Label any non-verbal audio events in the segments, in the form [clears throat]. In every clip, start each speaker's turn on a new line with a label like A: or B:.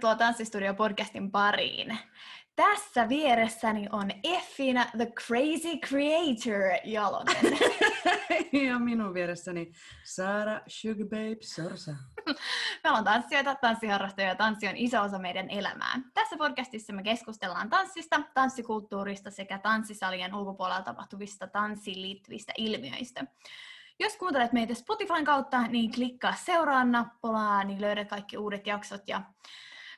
A: tervetuloa Tanssistudio podcastin pariin. Tässä vieressäni on Effina The Crazy Creator Jalonen. [laughs]
B: ja minun vieressäni Saara Sugar Babe Sorsa. [laughs]
A: Me ollaan tanssijoita, tanssiharrastajia ja tanssi on iso osa meidän elämää. Tässä podcastissa me keskustellaan tanssista, tanssikulttuurista sekä tanssisalien ulkopuolella tapahtuvista tanssiin liittyvistä ilmiöistä. Jos kuuntelet meitä Spotifyn kautta, niin klikkaa seuraa nappulaa, niin löydät kaikki uudet jaksot ja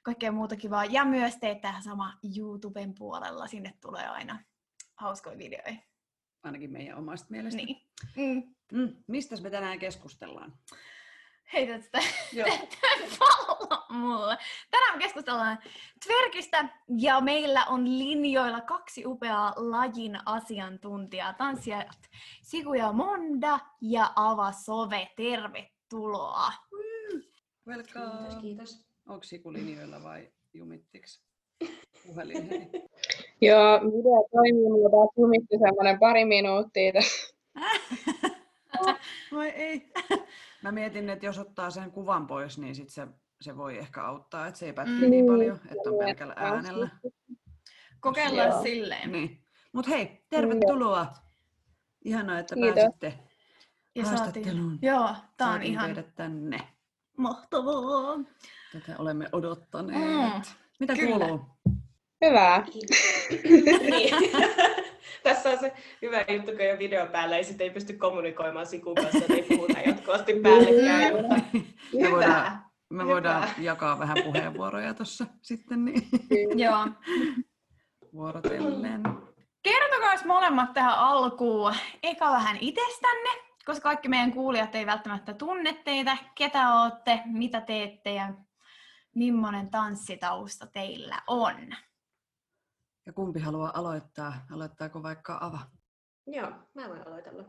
A: kaikkea muuta kivaa. Ja myös teet tähän sama YouTuben puolella. Sinne tulee aina hauskoja videoja.
B: Ainakin meidän omasta mielestä.
A: Niin. Mm.
B: Mm, mistä me tänään keskustellaan?
A: Heität sitä mulle. Tänään me keskustellaan Tverkistä ja meillä on linjoilla kaksi upeaa lajin asiantuntijaa. Tanssijat Siku ja Monda ja Ava Sove. Tervetuloa.
B: Welcome.
C: Kiitos, kiitos.
B: Onko Siku linjoilla vai jumittiks puhelin? [laughs]
C: Joo, video toimii, mulla taas jumitti semmoinen pari minuuttia tässä. [laughs]
B: Voi ei. Mä mietin, että jos ottaa sen kuvan pois, niin sit se, se voi ehkä auttaa, että se ei pätki
A: Mm.
B: niin paljon, että on pelkällä äänellä.
A: Kokeillaan
C: Joo.
A: silleen.
B: Niin. Mut hei, tervetuloa. Ihanaa, että
C: Kiitos.
B: pääsitte
A: Ja saatiin,
B: haastatteluun.
A: joo, tää on
B: Saatiin
A: ihan
B: tänne.
A: mahtavaa.
B: Tätä olemme odottaneet.
A: Mm,
B: Mitä
A: kyllä.
B: kuuluu?
C: Hyvä.
D: niin. [laughs] Tässä on se hyvä juttu, kun ei ole video päällä ja sitten ei pysty kommunikoimaan Sikun kanssa, että ei puhuta jatkuvasti päällekkäin. Mutta
B: Me voidaan, me
D: Hyvä.
B: voidaan jakaa vähän puheenvuoroja tuossa sitten niin
A: Joo.
B: vuorotellen.
A: Kertokaa molemmat tähän alkuun. Eka vähän itsestänne, koska kaikki meidän kuulijat ei välttämättä tunne teitä. Ketä olette, mitä teette ja millainen tanssitausta teillä on.
B: Ja kumpi haluaa aloittaa? Aloittaako vaikka Ava?
D: Joo, mä voin aloitella.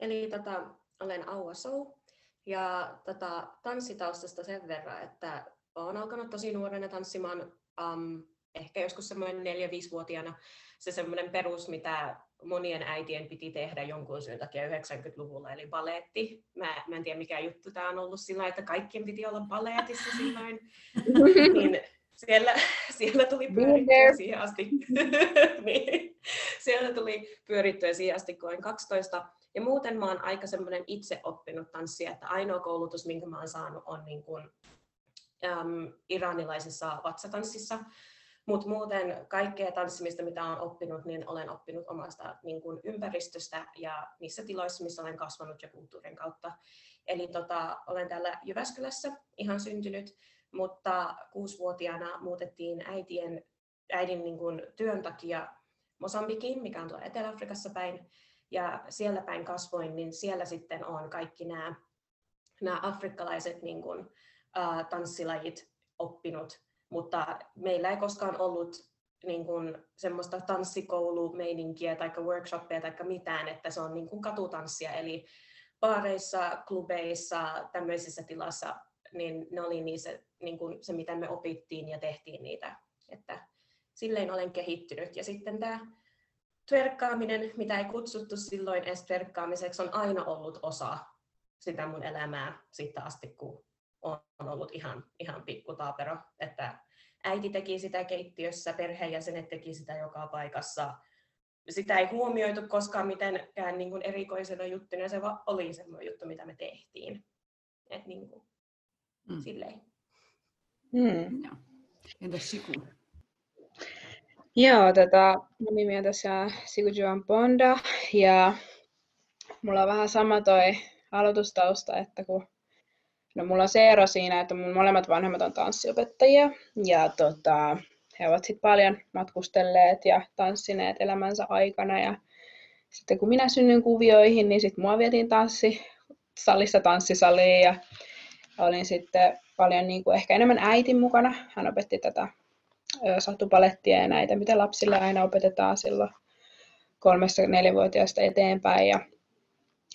D: Eli tota, olen Aua Sou ja tota, tanssitaustasta sen verran, että olen alkanut tosi nuorena tanssimaan um, ehkä joskus semmoinen 4-5-vuotiaana se semmoinen perus, mitä monien äitien piti tehdä jonkun syyn takia 90-luvulla, eli baleetti. Mä, mä en tiedä mikä juttu tämä on ollut sillä että kaikkien piti olla baleetissa silloin. [laughs] niin siellä, siellä tuli pyörittyä siihen asti. [laughs] niin. Siellä tuli pyörittyä siihen asti, kun olin 12. Ja muuten mä oon aika semmoinen itse oppinut tanssia, että ainoa koulutus, minkä mä oon saanut, on niin kuin, äm, iranilaisessa vatsatanssissa. Mutta muuten kaikkea tanssimista, mitä olen oppinut, niin olen oppinut omasta niin kuin ympäristöstä ja niissä tiloissa, missä olen kasvanut ja kulttuurin kautta. Eli tota, olen täällä Jyväskylässä ihan syntynyt, mutta kuusivuotiaana muutettiin äitien, äidin niin kuin työn takia Mosambikiin, mikä on tuolla Etelä-Afrikassa päin. Ja siellä päin kasvoin, niin siellä sitten on kaikki nämä, nämä afrikkalaiset niin kuin, ää, tanssilajit oppinut mutta meillä ei koskaan ollut niin kuin, semmoista tanssikoulumeininkiä tai workshoppia tai mitään, että se on niin kuin katutanssia, eli baareissa, klubeissa, tämmöisissä tilassa, niin ne oli niissä, niin kuin se, mitä me opittiin ja tehtiin niitä. Että silleen olen kehittynyt. Ja sitten tämä tverkkaaminen, mitä ei kutsuttu silloin edes on aina ollut osa sitä mun elämää sitten asti, kun on ollut ihan, ihan pikkutaapero, että äiti teki sitä keittiössä, perheenjäsenet teki sitä joka paikassa. Sitä ei huomioitu koskaan mitenkään niin kuin erikoisena juttuna, se vaan oli semmoinen juttu, mitä me tehtiin. Et niin kuin,
B: Mm.
D: mm. silleen.
C: Hmm.
B: Joo. Entäs Siku?
C: Joo, tota, mun nimi on tosiaan Sikujuan Bonda ja mulla on vähän sama toi aloitustausta, että kun no mulla on se ero siinä, että mun molemmat vanhemmat on tanssiopettajia ja tota, he ovat sitten paljon matkustelleet ja tanssineet elämänsä aikana ja sitten kun minä synnyin kuvioihin, niin sitten mua vietiin tanssi, salissa tanssisaliin ja olin sitten paljon niin kuin ehkä enemmän äitin mukana. Hän opetti tätä satupalettia ja näitä, mitä lapsille aina opetetaan silloin kolmesta neljävuotiaasta eteenpäin. Ja,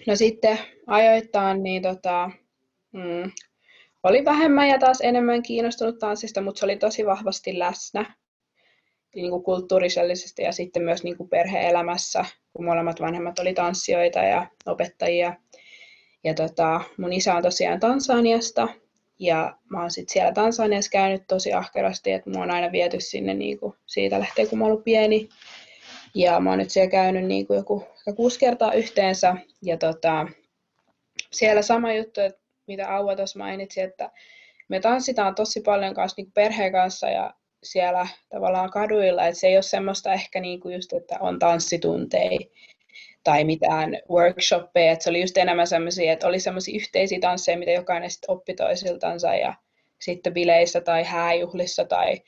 C: no sitten ajoittain niin tota, mm, oli vähemmän ja taas enemmän kiinnostunut tanssista, mutta se oli tosi vahvasti läsnä niin kuin kulttuurisesti ja sitten myös niin kuin perhe-elämässä, kun molemmat vanhemmat oli tanssijoita ja opettajia. Ja tota, mun isä on tosiaan Tansaniasta ja mä oon sitten siellä Tansaniassa käynyt tosi ahkerasti, että mä oon aina viety sinne niin kuin siitä lähtee, kun mä oon pieni. Ja mä oon nyt siellä käynyt niin kuin joku kuusi kertaa yhteensä. Ja tota, siellä sama juttu, että mitä Aua tuossa mainitsi, että me tanssitaan tosi paljon kanssa niin perheen kanssa ja siellä tavallaan kaduilla, että se ei ole semmoista ehkä niin kuin just, että on tanssitunteja tai mitään workshoppeja, että se oli just enemmän semmoisia, että oli semmoisia yhteisiä tansseja, mitä jokainen sitten oppi toisiltansa ja sitten bileissä tai hääjuhlissa tai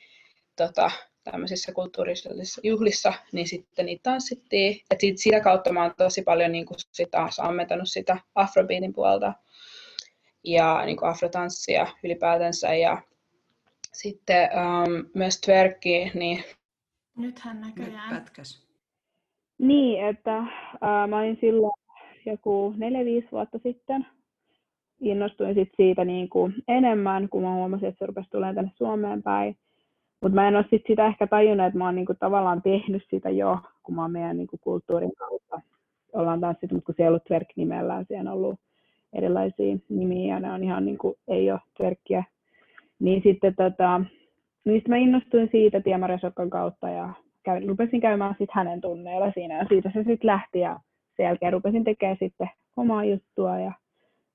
C: tota, tämmöisissä kulttuurisissa juhlissa, niin sitten niitä tanssittiin. Et siitä, sitä kautta mä oon tosi paljon niin kuin sit taas ammentanut sitä afrobeatin puolta ja niin kuin afrotanssia ylipäätänsä ja sitten um, myös twerkki, niin...
A: Nythän näköjään.
B: Nyt pätkäs.
E: Niin, että ää, mä olin silloin joku 4-5 vuotta sitten. Innostuin sit siitä niin kuin enemmän, kun mä huomasin, että se rupesi tulemaan tänne Suomeen päin. Mutta mä en ole sit sitä ehkä tajunnut, että mä oon niinku tavallaan tehnyt sitä jo, kun mä oon meidän niinku kulttuurin kautta. Ollaan tanssittu, mutta kun se ei ollut Twerk-nimellään, siellä on ollut erilaisia nimiä ja ne on ihan niinku, ei ole Twerkkiä. Niin sitten tota, niistä mä innostuin siitä Tiemari Sokkan kautta ja käyn, rupesin käymään sitten hänen tunneilla siinä ja siitä se sitten lähti ja sen jälkeen rupesin tekemään sitten omaa juttua ja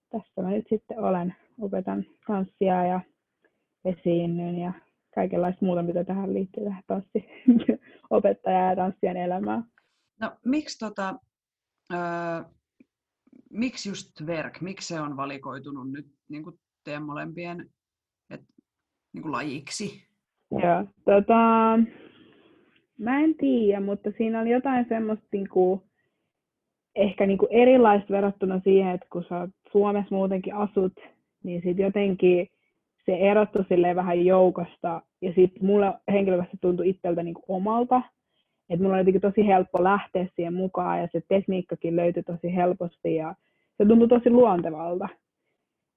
E: tässä mä nyt sitten olen, opetan tanssia ja esiinnyn ja kaikenlaista muuta, mitä tähän liittyy, tähän tanssi, [laughs] opettaja ja tanssijan elämään.
B: No miksi, tota, öö, miksi just verk, miksi se on valikoitunut nyt niin kuin teidän molempien et, niin kuin lajiksi?
E: Joo, tota, mä en tiedä, mutta siinä oli jotain semmoista niin kuin, ehkä niin kuin erilaista verrattuna siihen, että kun sä Suomessa muutenkin asut, niin sitten jotenkin se erottui vähän joukosta. Ja sitten mulle henkilökohtaisesti tuntui itseltä niin omalta. Että mulla oli jotenkin tosi helppo lähteä siihen mukaan ja se tekniikkakin löytyi tosi helposti ja se tuntui tosi luontevalta.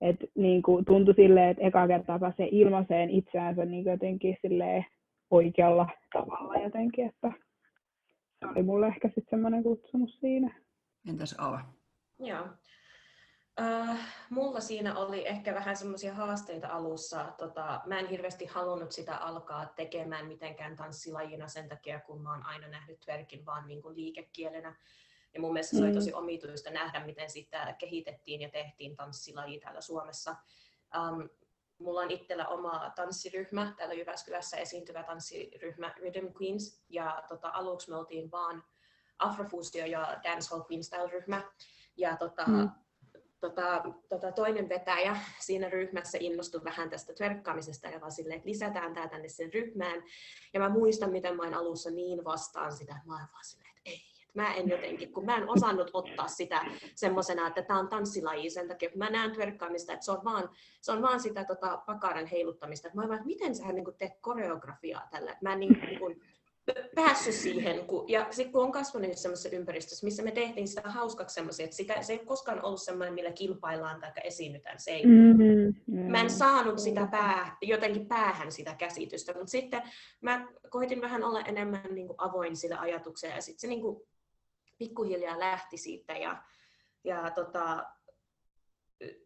E: Et niin kuin tuntui silleen, että eka kertaa pääsee ilmaiseen itseänsä niin jotenkin silleen oikealla tavalla jotenkin, että se oli mulle ehkä sitten semmoinen kutsumus siinä.
B: Entäs Ava?
D: Joo. Uh, mulla siinä oli ehkä vähän semmoisia haasteita alussa. Tota, mä en hirveästi halunnut sitä alkaa tekemään mitenkään tanssilajina sen takia, kun mä oon aina nähnyt twerkin vaan niin kuin liikekielenä. Ja mun mielestä se oli mm. tosi omituista nähdä, miten sitä kehitettiin ja tehtiin tanssilaji täällä Suomessa. Um, mulla on itsellä oma tanssiryhmä, täällä Jyväskylässä esiintyvä tanssiryhmä Rhythm Queens. Ja tota, aluksi me oltiin vaan Afrofuusio ja Dancehall Queen Style-ryhmä. Ja tota, mm tota, tota toinen vetäjä siinä ryhmässä innostui vähän tästä tverkkaamisesta ja vaan silleen, että lisätään tämä tänne sen ryhmään. Ja mä muistan, miten mä en alussa niin vastaan sitä, että mä vaan silleen, että ei, mä en jotenkin, kun mä en osannut ottaa sitä semmoisena, että tämä on tanssilaji sen takia, kun mä näen tverkkaamista, että se on vaan, se on vaan sitä tota, pakaran heiluttamista. Mä vaan, että miten sä niin teet koreografiaa tällä, mä en niin, niin kuin, päässyt siihen, kun, ja sitten kun on kasvanut sellaisessa ympäristössä, missä me tehtiin sitä hauskaksi semmoisia, että sitä, se ei koskaan ollut semmoinen, millä kilpaillaan tai esiinnytään. Se ei, mm-hmm. Mä en saanut sitä pää, jotenkin päähän sitä käsitystä, mutta sitten mä koitin vähän olla enemmän niin kuin avoin sille ajatukselle, ja sitten se niin kuin pikkuhiljaa lähti siitä, ja, ja tota,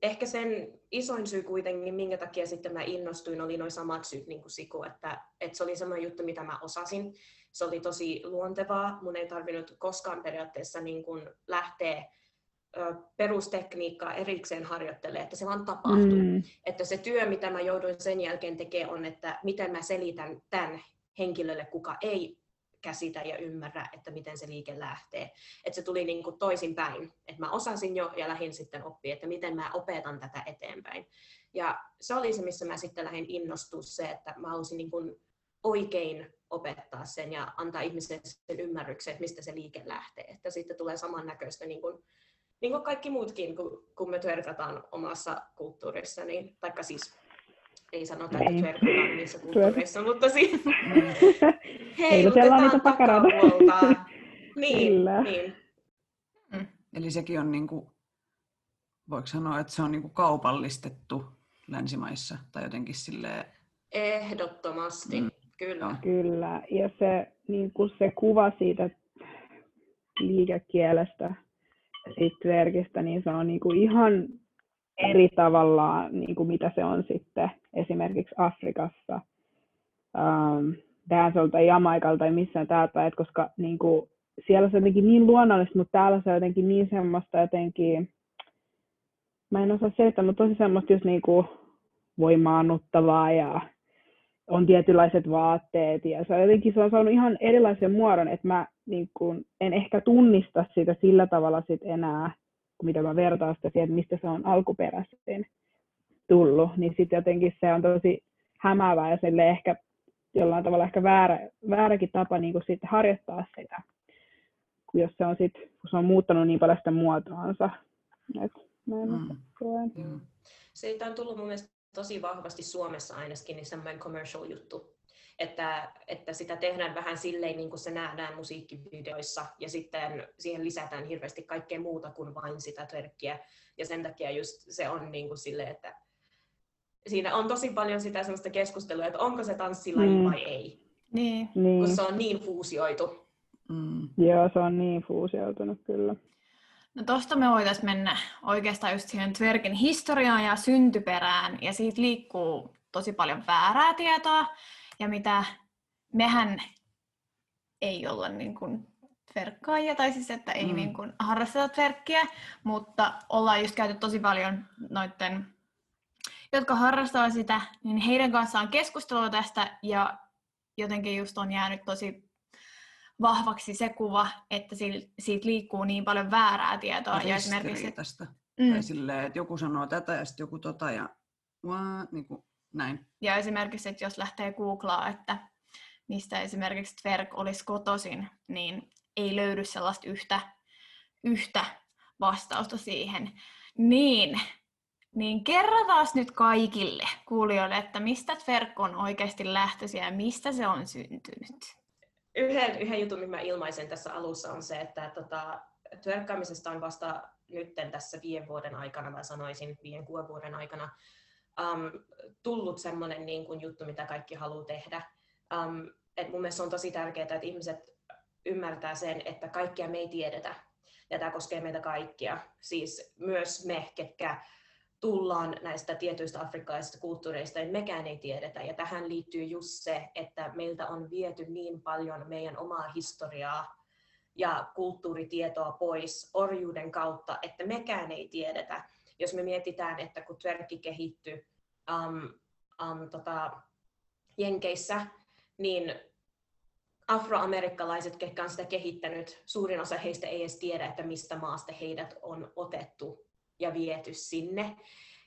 D: ehkä sen isoin syy kuitenkin, minkä takia sitten mä innostuin, oli noin samat syyt niin kuin Siku, että, että se oli semmoinen juttu, mitä mä osasin. Se oli tosi luontevaa. Mun ei tarvinnut koskaan periaatteessa niin kuin lähteä perustekniikkaa erikseen harjoittelee, että se vaan tapahtui. Mm. Että se työ, mitä mä jouduin sen jälkeen tekemään, on, että miten mä selitän tämän henkilölle, kuka ei käsitä ja ymmärrä, että miten se liike lähtee. Että se tuli niin kuin toisinpäin. Että mä osasin jo ja lähdin sitten oppia, että miten mä opetan tätä eteenpäin. Ja se oli se, missä mä sitten lähdin innostua se, että mä halusin niin kuin oikein opettaa sen ja antaa ihmiselle sen ymmärryksen, että mistä se liike lähtee. Että sitten tulee samannäköistä niin kuin, niin kuin kaikki muutkin, kun, me tverkataan omassa kulttuurissa, niin, taikka siis ei sanota, että
E: Niin.
D: tverkataan niissä kulttuureissa, mutta siis [laughs]
E: Heilutellaan niitä
D: heilutetaan
E: pakaroita.
D: takapuolta. [laughs] Niin,
E: Kyllä.
D: niin.
B: Eli sekin on, niin kuin, voiko sanoa, että se on niin kuin kaupallistettu länsimaissa tai jotenkin silleen,
D: Ehdottomasti,
B: Mm.
D: kyllä.
E: Kyllä, ja se, niin kuin se kuva siitä liikekielestä siitä twerkistä, niin se on niin kuin ihan eri tavalla, niin kuin mitä se on sitten esimerkiksi Afrikassa, um, Danceolta tai Jamaikalta tai missään täällä päin, että koska niin kuin, siellä se on jotenkin niin luonnollista, mutta täällä se on jotenkin niin semmoista jotenkin, mä en osaa selittää, mutta tosi semmoista just niin kuin voimaannuttavaa ja on tietynlaiset vaatteet ja se on jotenkin se on saanut ihan erilaisen muodon, että mä niin kun, en ehkä tunnista sitä sillä tavalla sit enää, mitä mä vertaan sitä siihen, että mistä se on alkuperäisin tullut, niin sitten jotenkin se on tosi hämäävää ja sille ehkä jollain tavalla ehkä väärä, vääräkin tapa niin sitten harjoittaa sitä, kun jos se on sit, kun se on muuttanut niin paljon sitä muotoansa. Et mä en
B: Mm.
E: mm.
B: joo.
D: Siitä on tullut mun mielestä tosi vahvasti Suomessa ainakin niin semmoinen commercial juttu, että, että sitä tehdään vähän silleen, niin kuin se nähdään musiikkivideoissa, ja sitten siihen lisätään hirveästi kaikkea muuta kuin vain sitä twerkkiä, ja sen takia just se on niin kuin silleen, että siinä on tosi paljon sitä semmoista keskustelua, että onko se tanssilaji
E: Mm.
D: vai ei,
A: Niin.
E: Niin.
D: kun se on niin fuusioitu.
B: Mm.
E: Joo, se on niin fuusioitunut kyllä.
A: No tosta me voitaisiin mennä oikeastaan just siihen Twerkin historiaan ja syntyperään, ja siitä liikkuu tosi paljon väärää tietoa, ja mitä mehän ei olla niin kuin twerkkaajia, tai siis että ei
B: Mm.
A: niin kuin harrasteta twerkkiä, mutta ollaan just käyty tosi paljon noitten, jotka harrastaa sitä, niin heidän kanssaan keskustelua tästä, ja jotenkin just on jäänyt tosi vahvaksi se kuva, että siitä liikkuu niin paljon väärää tietoa. Ja esimerkiksi, mm,
B: Tai silleen, että joku sanoo tätä ja sitten joku tota ja what? Niin kuin, näin.
A: ja esimerkiksi, että jos lähtee googlaa, että mistä esimerkiksi twerk olisi kotoisin, niin ei löydy sellaista yhtä, yhtä vastausta siihen. Niin, niin kerrotaan nyt kaikille kuulijoille, että mistä twerk on oikeasti lähtöisin ja mistä se on syntynyt.
D: yhden, yhden jutun, minkä mä ilmaisen tässä alussa, on se, että tota, twerkkaamisesta on vasta nytten tässä viiden vuoden aikana, mä sanoisin viiden kuuden vuoden aikana, um, tullut semmoinen niin kuin juttu, mitä kaikki haluaa tehdä. Um, et mun mielestä on tosi tärkeää, että ihmiset ymmärtää sen, että kaikkia me ei tiedetä. Ja tämä koskee meitä kaikkia. Siis myös me, ketkä tullaan näistä tietyistä afrikkalaisista kulttuureista, niin mekään ei tiedetä. Ja tähän liittyy just se, että meiltä on viety niin paljon meidän omaa historiaa ja kulttuuritietoa pois orjuuden kautta, että mekään ei tiedetä. Jos me mietitään, että kun twerkki kehittyi um, um, tota, Jenkeissä, niin afroamerikkalaiset, ketkä on sitä kehittänyt, suurin osa heistä ei edes tiedä, että mistä maasta heidät on otettu ja viety sinne.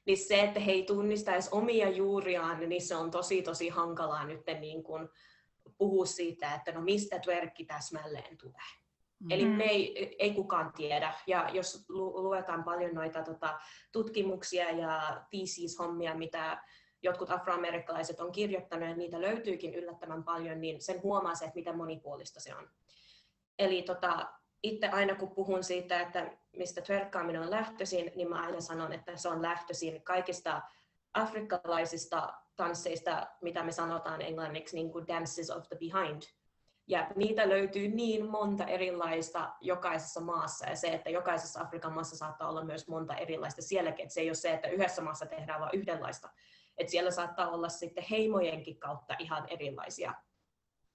D: Niin se, että he ei tunnista edes omia juuriaan, niin se on tosi tosi hankalaa nyt niin kuin puhua siitä, että no mistä twerkki täsmälleen tulee.
B: Mm.
D: Eli me ei, ei kukaan tiedä. Ja jos lu- luetaan paljon noita tota, tutkimuksia ja thesis-hommia, mitä jotkut afroamerikkalaiset on kirjoittanut, ja niitä löytyykin yllättävän paljon, niin sen huomaa se, että miten monipuolista se on. Eli tota, itse aina kun puhun siitä, että mistä twerkkaaminen on lähtöisin, niin mä aina sanon, että se on lähtöisin kaikista afrikkalaisista tansseista, mitä me sanotaan englanniksi niin kuin dances of the behind. Ja niitä löytyy niin monta erilaista jokaisessa maassa, ja se, että jokaisessa Afrikan maassa saattaa olla myös monta erilaista sielläkin, että se ei ole se, että yhdessä maassa tehdään vain yhdenlaista. Että siellä saattaa olla sitten heimojenkin kautta ihan erilaisia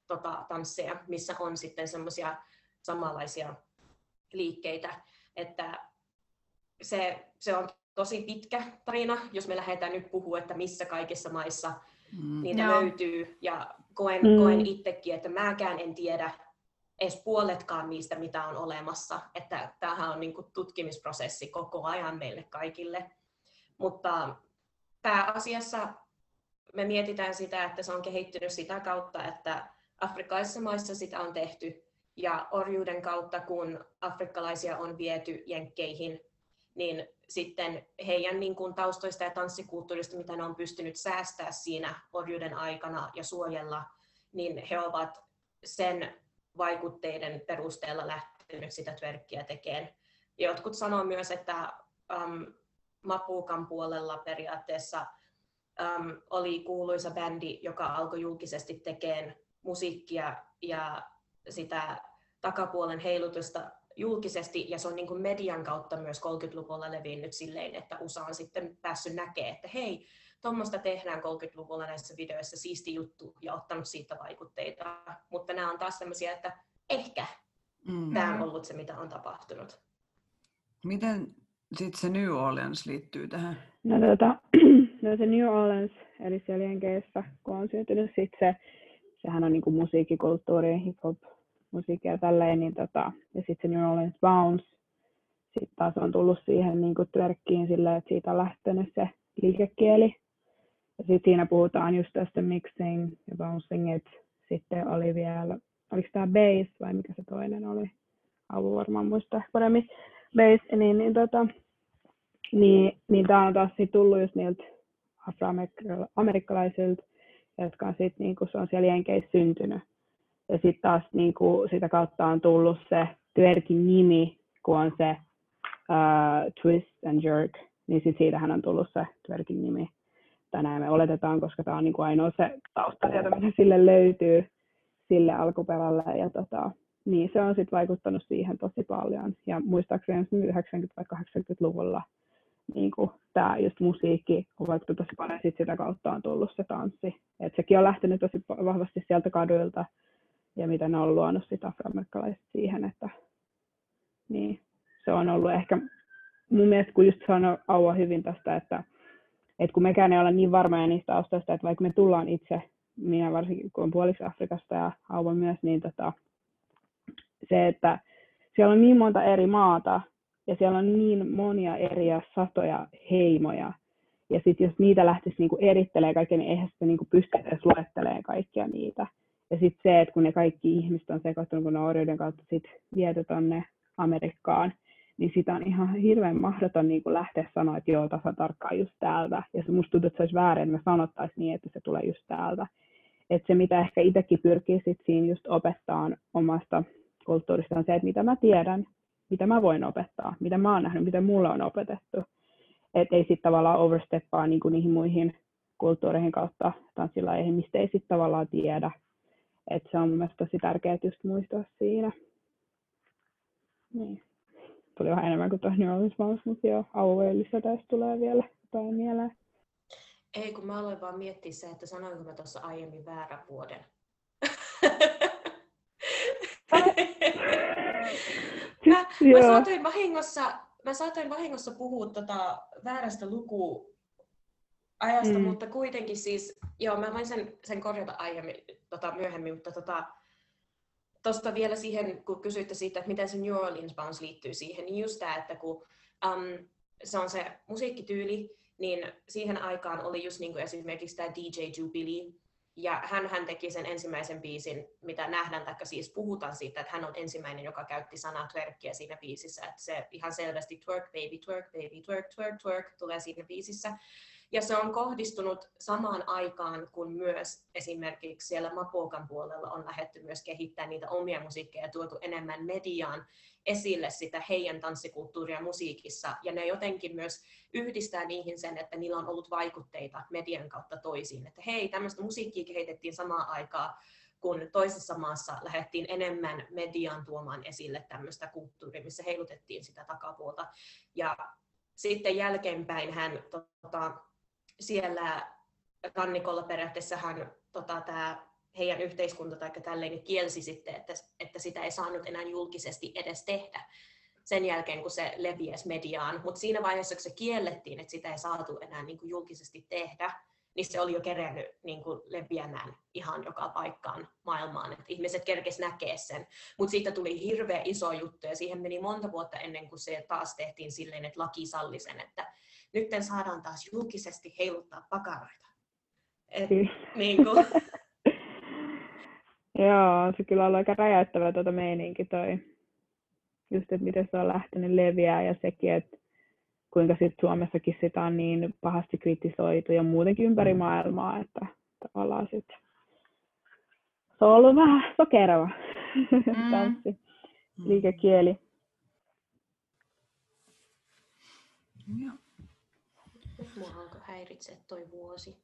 D: tota, tansseja, missä on sitten semmoisia samanlaisia liikkeitä, että se, se on tosi pitkä tarina, jos me lähdetään nyt puhua, että missä kaikissa maissa
B: Mm.
D: niitä
A: Joo.
D: löytyy. Ja koen,
E: Mm.
D: koen itsekin, että mäkään en tiedä edes puoletkaan niistä, mitä on olemassa. Että tämähän on niin kuin tutkimisprosessi koko ajan meille kaikille. Mutta pääasiassa me mietitään sitä, että se on kehittynyt sitä kautta, että afrikkalaisissa maissa sitä on tehty ja orjuuden kautta, kun afrikkalaisia on viety jenkkeihin, niin sitten heidän niin kuin, taustoista ja tanssikulttuurista, mitä ne on pystynyt säästää siinä orjuuden aikana ja suojella, niin he ovat sen vaikutteiden perusteella lähtenyt sitä tverkkiä tekemään. Jotkut sanoo myös, että um, Mapukan puolella periaatteessa um, oli kuuluisa bändi, joka alkoi julkisesti tekemään musiikkia ja sitä takapuolen heilutusta julkisesti, ja se on niin kuin median kautta myös 30-luvulla levinnyt silleen, että USA on sitten päässyt näkemään, että hei, tuommoista tehdään 30-luvulla näissä videoissa, siisti juttu, ja ottanut siitä vaikutteita. Mutta nämä on taas sellaisia, että ehkä mm. tämä on ollut se, mitä on tapahtunut.
B: Miten sitten se New Orleans liittyy tähän?
E: No, tuota, [clears throat] no se New Orleans, eli siellä Jenkeissä, kun on syntynyt sitten se, sehän on niinku musiikkikulttuuri, hip-hop, musiikkia ja tälleen, niin tota, ja sitten se New Orleans Bounce, sitten taas on tullut siihen niin kuin twerkkiin silleen, että siitä on lähtenyt se liikekieli. Ja sitten siinä puhutaan just tästä mixing ja bouncing, että sitten oli vielä, oliko tämä bass vai mikä se toinen oli? Avu varmaan muistaa paremmin. Bass, niin, niin, tota, niin, niin tämä on taas tullut just niiltä afroamerikkalaisilta, jotka on sitten, niin se on siellä Jenkeissä syntynyt. Ja sitten taas niin kuin sitä kautta on tullut se twerkin nimi, kun on se uh, twist and jerk, niin sit siitähän on tullut se twerkin nimi. Tänään me oletetaan, koska tämä on niin kuin ainoa se taustatieto, mitä sille löytyy sille alkuperälle. Ja tota, niin se on sitten vaikuttanut siihen tosi paljon. Ja muistaakseni 90- vai 80-luvulla niin tämä just musiikki on vaikuttanut tosi paljon, sit sitä kautta on tullut se tanssi. Et sekin on lähtenyt tosi vahvasti sieltä kaduilta, ja mitä ne on luonut sitä afroamerikkalaiset siihen, että niin, se on ollut ehkä mun mielestä, kun just sanoi Aua hyvin tästä, että, että kun mekään ei ole niin varmoja niistä taustoista, että vaikka me tullaan itse, minä varsinkin kun on puoliksi Afrikasta ja Auva myös, niin tota, se, että siellä on niin monta eri maata ja siellä on niin monia eri satoja heimoja, ja sitten jos niitä lähtisi niinku erittelemään kaikkea, niin eihän sitä niinku pysty edes luettelemaan kaikkia niitä. Ja sitten se, että kun ne kaikki ihmiset on sekoittunut, kun ne orjuuden kautta sit viety tonne Amerikkaan, niin sitä on ihan hirveän mahdoton niin lähteä sanoa, että joo, tasa tarkkaan just täältä. Ja se musta tuntuu, että se olisi väärin, että me sanottaisiin niin, että se tulee just täältä. Että se, mitä ehkä itsekin pyrkii sit siinä just opettaa omasta kulttuurista, on se, että mitä mä tiedän, mitä mä voin opettaa, mitä mä oon nähnyt, mitä mulle on opetettu. Että ei sitten tavallaan oversteppaa niin niihin muihin kulttuureihin kautta tanssilajeihin, mistä ei sitten tavallaan tiedä et se on mielestäni tosi tärkeää just muistaa siinä. Niin. Tuli vähän enemmän kuin tuo New Orleans Mouse, mutta joo, alueellista tästä tulee vielä jotain mieleen.
D: Ei, kun mä aloin vaan miettiä se, että sanoinko mä tuossa aiemmin väärän vuoden. mä, mä, saatoin vahingossa, mä saatoin vahingossa puhua tota väärästä luku ajasta, mm. mutta kuitenkin siis, joo, mä voin sen, sen korjata aiemmin, tota, myöhemmin, mutta tota, tuosta vielä siihen, kun kysyitte siitä, että miten se New Orleans Bounce liittyy siihen, niin just tämä, että kun um, se on se musiikkityyli, niin siihen aikaan oli just niin kuin esimerkiksi tämä DJ Jubilee, ja hän, hän teki sen ensimmäisen biisin, mitä nähdään, tai siis puhutaan siitä, että hän on ensimmäinen, joka käytti sanaa twerkkiä siinä biisissä. Että se ihan selvästi twerk baby, twerk baby, twerk, twerk, twerk tulee siinä biisissä. Ja se on kohdistunut samaan aikaan, kun myös esimerkiksi siellä Mapokan puolella on lähdetty myös kehittämään niitä omia musiikkeja ja tuotu enemmän mediaan esille sitä heidän tanssikulttuuria musiikissa. Ja ne jotenkin myös yhdistää niihin sen, että niillä on ollut vaikutteita median kautta toisiin. Että hei, tämmöistä musiikkia kehitettiin samaan aikaan, kun toisessa maassa lähdettiin enemmän mediaan tuomaan esille tämmöistä kulttuuria, missä heilutettiin sitä takapuolta. Ja sitten jälkeenpäin hän tota, siellä rannikolla periaatteessa hän, tota, tämä heidän yhteiskunta tai tälleen niin kielsi sitten, että, että sitä ei saanut enää julkisesti edes tehdä sen jälkeen, kun se leviäisi mediaan. Mutta siinä vaiheessa, kun se kiellettiin, että sitä ei saatu enää niin kuin julkisesti tehdä, niin se oli jo kerennyt niin kuin leviämään ihan joka paikkaan maailmaan, että ihmiset kerkes näkee sen. Mutta siitä tuli hirveä iso juttu ja siihen meni monta vuotta ennen kuin se taas tehtiin silleen, että laki salli sen, että nyt saadaan taas julkisesti heiluttaa pakaroita. Et, niin kuin, [laughs]
E: Joo, se kyllä on aika räjäyttävä tuota meininki toi. Just, että miten se on lähtenyt leviää ja sekin, että kuinka sit Suomessakin sitä on niin pahasti kritisoitu ja muutenkin ympäri maailmaa, että tavallaan sit se on ollut vähän sokerava
A: Mm. [laughs]
E: tanssi, liikekieli.
B: Joo.
D: mua alkoi häiritse toi vuosi.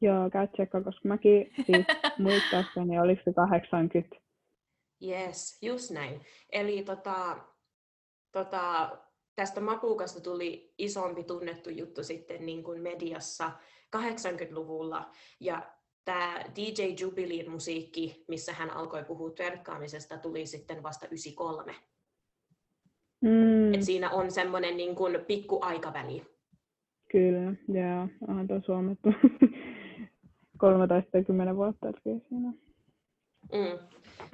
E: Joo, käy tsekkaa, koska mäkin siis [laughs] muistaakseni, oliko se 80?
D: Yes, just näin. Eli tota, tota, tästä Mapukasta tuli isompi tunnettu juttu sitten niin kuin mediassa 80-luvulla. Ja tämä DJ Jubilin musiikki, missä hän alkoi puhua twerkkaamisesta, tuli sitten vasta 93.
E: Mm,
D: Et siinä on semmoinen niin kuin pikku aikaväli.
E: kyllä, joo, onhan tuo suomettu [laughs] 13-10 vuotta, siinä.
D: Mm.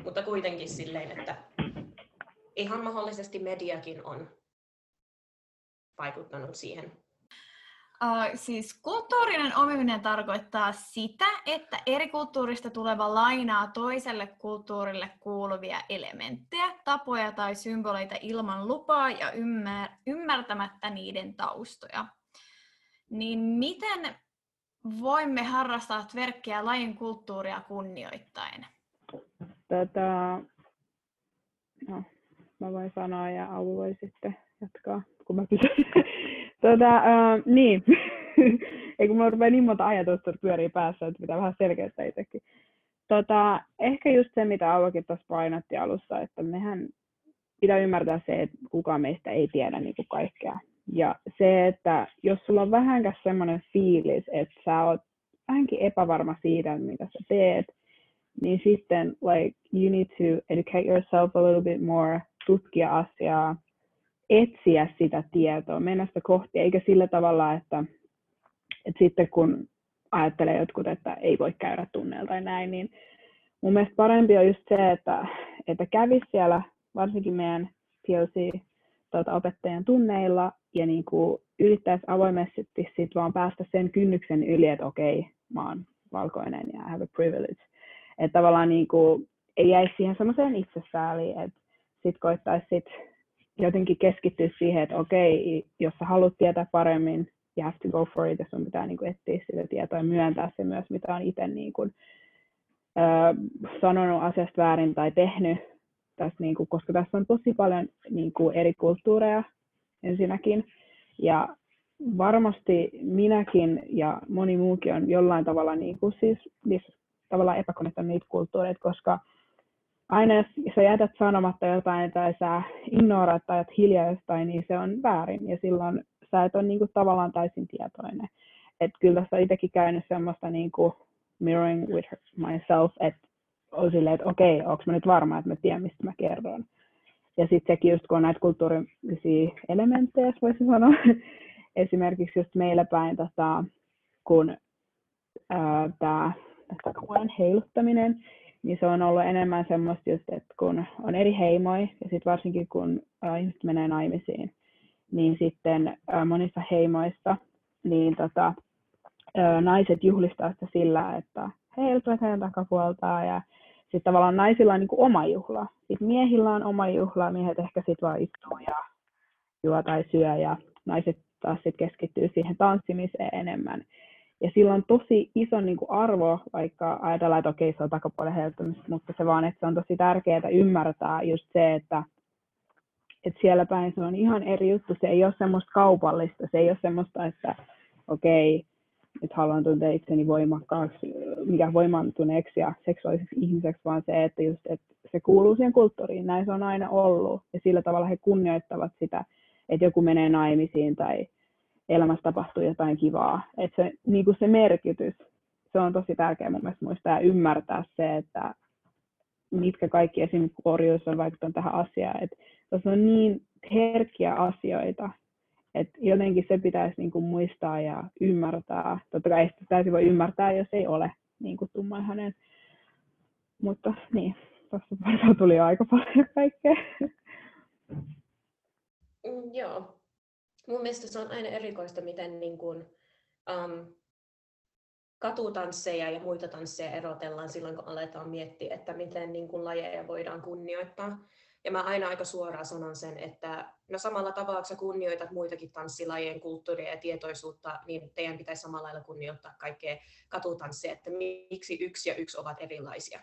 D: Mutta kuitenkin silleen, että ihan mahdollisesti mediakin on vaikuttanut siihen.
A: Uh, siis kulttuurinen omiminen tarkoittaa sitä, että eri kulttuurista tuleva lainaa toiselle kulttuurille kuuluvia elementtejä, tapoja tai symboleita ilman lupaa ja ymmär- ymmärtämättä niiden taustoja. Niin miten voimme harrastaa tverkkiä lajin kulttuuria kunnioittaen?
E: Tätä, no, mä voin sanoa ja Auvo voi sitten jatkaa, kun mä kysyn. [laughs] Tota, uh, niin, [laughs] ei kun mulla niin monta ajatusta pyörii päässä, että pitää vähän selkeyttää itsekin. Tota, ehkä just se, mitä Auvokin tuossa painotti alussa, että mehän pitää ymmärtää se, että kukaan meistä ei tiedä niin kuin kaikkea. Ja se, että jos sulla on vähänkään semmoinen fiilis, että sä oot vähänkin epävarma siitä, mitä sä teet, niin sitten like you need to educate yourself a little bit more, tutkia asiaa, etsiä sitä tietoa, mennä sitä kohti, eikä sillä tavalla, että, että sitten kun ajattelee jotkut, että ei voi käydä tunneilla tai näin, niin mun mielestä parempi on just se, että, että kävisi siellä varsinkin meidän PLC tuota, opettajan tunneilla ja niin kuin yrittäisi avoimesti sit vaan päästä sen kynnyksen yli, että okei, mä oon valkoinen ja I have a privilege. Että tavallaan niin kuin, ei jäisi siihen semmoiseen itsesääliin, että sit koittaisi sit jotenkin keskittyä siihen, että okei, jos sä haluat tietää paremmin, you have to go for it, ja sun pitää niin kuin, etsiä sitä tietoa ja myöntää se myös, mitä on itse niin kuin, ö, sanonut asiasta väärin tai tehnyt, tässä, niin kuin, koska tässä on tosi paljon niin kuin, eri kulttuureja ensinnäkin, ja varmasti minäkin ja moni muukin on jollain tavalla niin kuin, siis, siis tavallaan epäkonnettanut niitä kulttuureita, koska aina jos sä jätät sanomatta jotain tai sä ignoraat tai hiljaa jostain, niin se on väärin ja silloin sä et ole niinku tavallaan täysin tietoinen. Et kyllä tässä on itsekin käynyt semmoista niinku mirroring with myself, että on silleen, että okei, okay, onko mä nyt varma, että mä tiedän, mistä mä kerron. Ja sitten sekin just, kun on näitä kulttuurillisia elementtejä, jos voisi sanoa, [laughs] esimerkiksi just meillä päin, tota, kun tämä kuulen heiluttaminen, niin se on ollut enemmän semmoista just, että kun on eri heimoja, ja sitten varsinkin kun ä, ihmiset menee naimisiin, niin sitten ä, monissa heimoissa niin tota, ä, naiset juhlistaa sitä sillä, että heiluttavat heidän takapuoltaan, ja sitten tavallaan naisilla on niin oma juhla. Sitten miehillä on oma juhla, miehet ehkä sitten vaan istuu ja juo tai syö, ja naiset taas sitten keskittyy siihen tanssimiseen enemmän. Ja sillä on tosi iso niin kuin arvo, vaikka ajatellaan, että okei, se on takapuolen helpomista, mutta se vaan, että se on tosi tärkeää ymmärtää just se, että, että siellä päin se on ihan eri juttu. Se ei ole semmoista kaupallista, se ei ole semmoista, että okei, nyt haluan tuntea itseni voimakkaaksi, mikä voimantuneeksi ja seksuaaliseksi ihmiseksi, vaan se, että, just, että se kuuluu siihen kulttuuriin. Näin se on aina ollut. Ja sillä tavalla he kunnioittavat sitä, että joku menee naimisiin tai elämässä tapahtuu jotain kivaa. Että se, niin kuin se merkitys, se on tosi tärkeää mun mielestä muistaa ja ymmärtää se, että mitkä kaikki esimerkiksi orjuus on vaikuttanut tähän asiaan. Että tässä on niin herkkiä asioita, että jotenkin se pitäisi niin kuin muistaa ja ymmärtää. Totta kai sitä täysin voi ymmärtää, jos ei ole niin kuin tummaihainen. Mutta niin, tuossa tuli aika paljon kaikkea.
D: Mm, joo. Mun mielestä se on aina erikoista, miten niin kuin, um, katutansseja ja muita tansseja erotellaan silloin, kun aletaan miettiä, että miten niin kuin lajeja voidaan kunnioittaa. Ja mä aina aika suoraan sanon sen, että no samalla tavalla, kun sä kunnioitat muitakin tanssilajien kulttuuria ja tietoisuutta, niin teidän pitäisi samalla lailla kunnioittaa kaikkea katutanssia, että miksi yksi ja yksi ovat erilaisia.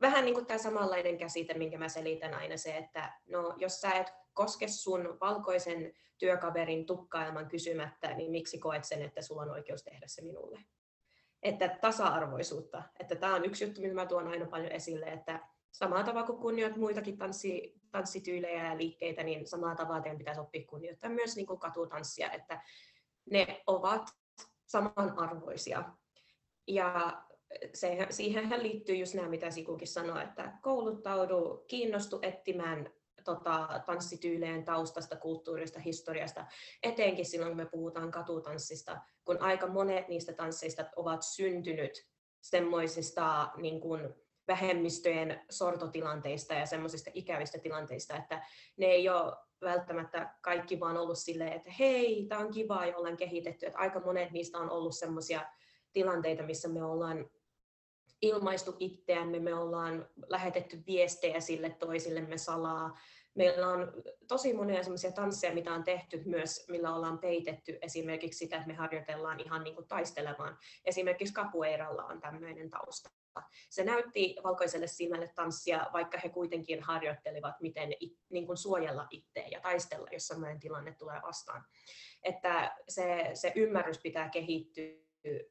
D: Vähän niin kuin tämä samanlainen käsite, minkä mä selitän aina se, että no, jos sä et koske sun valkoisen työkaverin tukkailman kysymättä, niin miksi koet sen, että sulla on oikeus tehdä se minulle? Että tasa-arvoisuutta. Että tämä on yksi juttu, mitä mä tuon aina paljon esille, että samalla tavalla kuin kunnioit muitakin tanssi, tanssityylejä ja liikkeitä, niin samalla tavalla teidän pitäisi oppia kunnioittaa myös niin kuin katutanssia, että ne ovat samanarvoisia. Ja se, siihen liittyy just nämä, mitä Sikukin sanoi, että kouluttaudu, kiinnostu etsimään tota, tanssityylien taustasta, kulttuurista, historiasta, etenkin silloin, kun me puhutaan katutanssista, kun aika monet niistä tansseista ovat syntynyt semmoisista niin kuin, vähemmistöjen sortotilanteista ja semmoisista ikävistä tilanteista, että ne ei ole välttämättä kaikki vaan ollut silleen, että hei, tämä on kiva ja ollaan kehitetty. Että aika monet niistä on ollut semmoisia tilanteita, missä me ollaan ilmaistu itseämme, me ollaan lähetetty viestejä sille toisillemme salaa. Meillä on tosi monia sellaisia tansseja, mitä on tehty myös, millä ollaan peitetty esimerkiksi sitä, että me harjoitellaan ihan niin kuin taistelemaan. Esimerkiksi capoeiralla on tämmöinen tausta. Se näytti valkoiselle silmälle tanssia, vaikka he kuitenkin harjoittelivat, miten niin kuin suojella itseä ja taistella, jos sellainen tilanne tulee vastaan. Että se, se ymmärrys pitää kehittyä,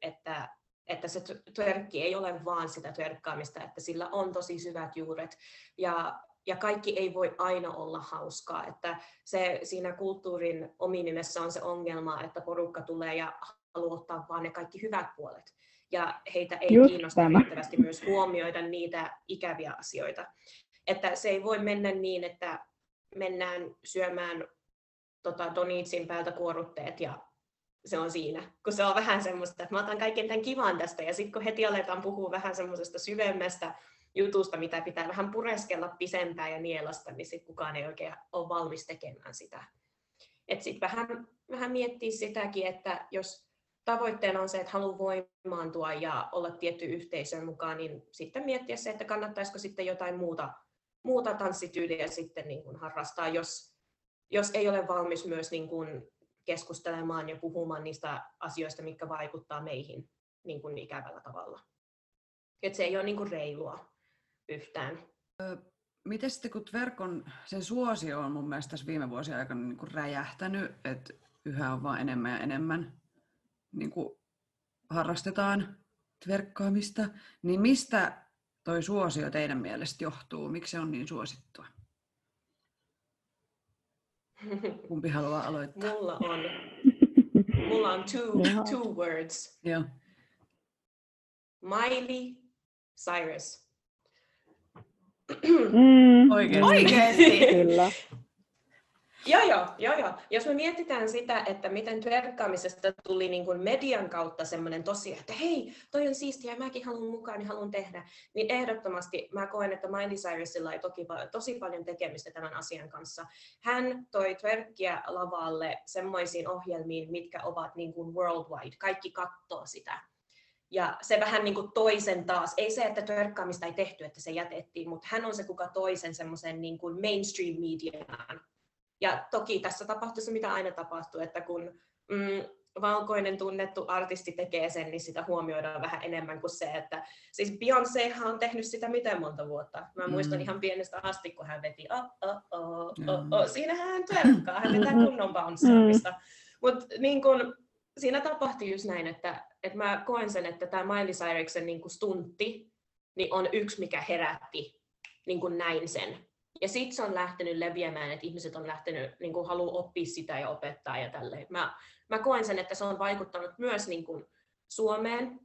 D: että että se törkki ei ole vaan sitä törkkaamista, että sillä on tosi syvät juuret ja, ja kaikki ei voi aina olla hauskaa, että se siinä kulttuurin ominimessä on se ongelma, että porukka tulee ja haluaa ottaa vaan ne kaikki hyvät puolet ja heitä ei Just kiinnosta tämä. riittävästi myös huomioida niitä ikäviä asioita. Että se ei voi mennä niin, että mennään syömään tota, Donitsin päältä kuorutteet ja se on siinä. Kun se on vähän semmoista, että mä otan kaiken tämän kivan tästä ja sitten kun heti aletaan puhua vähän semmoisesta syvemmästä jutusta, mitä pitää vähän pureskella pisempään ja nielasta, niin sitten kukaan ei oikein ole valmis tekemään sitä. Että sitten vähän, vähän miettiä sitäkin, että jos tavoitteena on se, että haluaa voimaantua ja olla tietty yhteisön mukaan, niin sitten miettiä se, että kannattaisiko sitten jotain muuta, muuta tanssityyliä sitten niin kuin harrastaa, jos, jos ei ole valmis myös niin kuin keskustelemaan ja puhumaan niistä asioista, mitkä vaikuttaa meihin niin kuin ikävällä tavalla. Et se ei ole niin kuin reilua yhtään.
B: Miten sitten kun verkon, sen suosio on mun mielestä tässä viime vuosien aikana niin kuin räjähtänyt, että yhä on vaan enemmän ja enemmän niin kuin harrastetaan verkkaamista, niin mistä toi suosio teidän mielestä johtuu? Miksi se on niin suosittua? [laughs] Kumpi haluaa aloittaa?
D: Mulla on, [laughs] mulla on two, two words.
B: Joo.
D: Miley Cyrus.
E: Mm,
B: Oikein.
A: Oikeesti?
E: kyllä. [laughs]
D: Joo, joo, joo, joo. Jos me mietitään sitä, että miten twerkkaamisesta tuli niin kuin median kautta semmoinen tosi, että hei, toi on siistiä ja mäkin haluan mukaan, niin haluan tehdä, niin ehdottomasti mä koen, että Miley Cyrusilla oli toki, tosi paljon tekemistä tämän asian kanssa. Hän toi twerkkiä lavalle semmoisiin ohjelmiin, mitkä ovat niin kuin worldwide, kaikki katsoo sitä. Ja se vähän niin kuin toisen taas, ei se, että twerkkaamista ei tehty, että se jätettiin, mutta hän on se, kuka toisen semmoisen niin kuin mainstream mediaan ja toki tässä tapahtuu se, mitä aina tapahtuu, että kun mm, valkoinen tunnettu artisti tekee sen, niin sitä huomioidaan vähän enemmän kuin se, että siis Beyoncéhan on tehnyt sitä miten monta vuotta. Mä muistan mm. ihan pienestä asti, kun hän veti oh, oh, oh, oh, oh. siinä hän twerkkaa, hän vetää kunnon bounceamista. Mm. Mutta niin kun, siinä tapahtui just näin, että, että mä koen sen, että tämä Miley Cyrusen niin stuntti niin on yksi, mikä herätti niin näin sen. Ja sitten se on lähtenyt leviämään, että ihmiset on lähtenyt, niin kuin haluaa oppia sitä ja opettaa ja tälleen. Mä, mä koen sen, että se on vaikuttanut myös niin kuin Suomeen,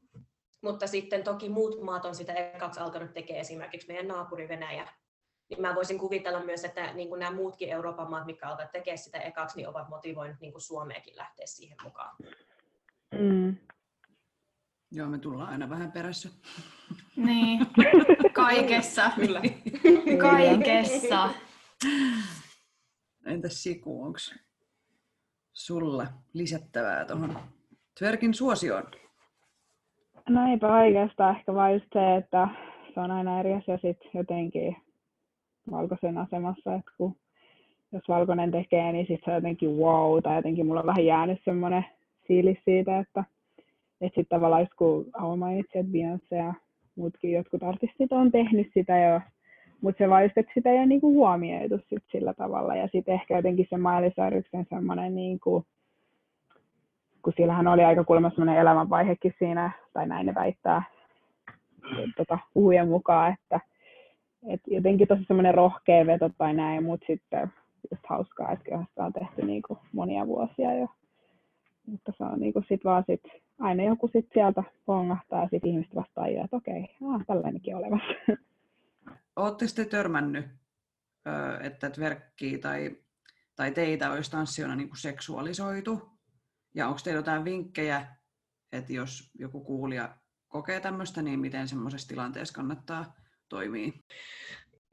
D: mutta sitten toki muut maat on sitä ekaksi alkanut tekemään, esimerkiksi meidän naapuri Venäjä. Niin mä voisin kuvitella myös, että niin kuin nämä muutkin Euroopan maat, mitkä alkavat tekemään sitä ekaksi, niin ovat motivoineet niin kuin Suomeakin lähteä siihen mukaan.
E: Mm.
B: Joo, me tullaan aina vähän perässä.
A: Niin, [laughs] kaikessa.
D: Kyllä. [laughs]
A: Kaikessa.
B: Entäs Siku, onko sulla lisättävää tuohon Twerkin suosioon?
E: no eipä oikeastaan ehkä vaan just se, että se on aina eri asia sit jotenkin valkoisen asemassa, että kun jos valkoinen tekee, niin sitten se on jotenkin wow, tai jotenkin mulla on vähän jäänyt semmoinen fiilis siitä, että, että sitten tavallaan just kun Ava mainitsi, että Beyoncé ja muutkin jotkut artistit on tehnyt sitä jo, mutta se vaan just, että sitä ei ole niinku huomioitu sit sillä tavalla, ja sitten ehkä jotenkin se Miley Cyrusen semmoinen niinku, kun sillähän oli aika kuulemma semmoinen elämänvaihekin siinä, tai näin ne väittää tota, puhujen mukaan, että et jotenkin tosi semmoinen rohkea veto tai näin, mutta sitten just hauskaa, että sitä on tehty niin kuin monia vuosia jo. Mutta se on niin kuin sit vaan sit, aina joku sit sieltä pongahtaa ja sitten ihmiset vastaa jo, että okei, ah, tällainenkin olemassa.
B: Oletteko te törmännyt, että verkkiä tai, tai teitä olisi tanssijoina niin kuin seksuaalisoitu? Ja onko teillä jotain vinkkejä, että jos joku kuulija kokee tämmöistä, niin miten semmoisessa tilanteessa kannattaa toimia?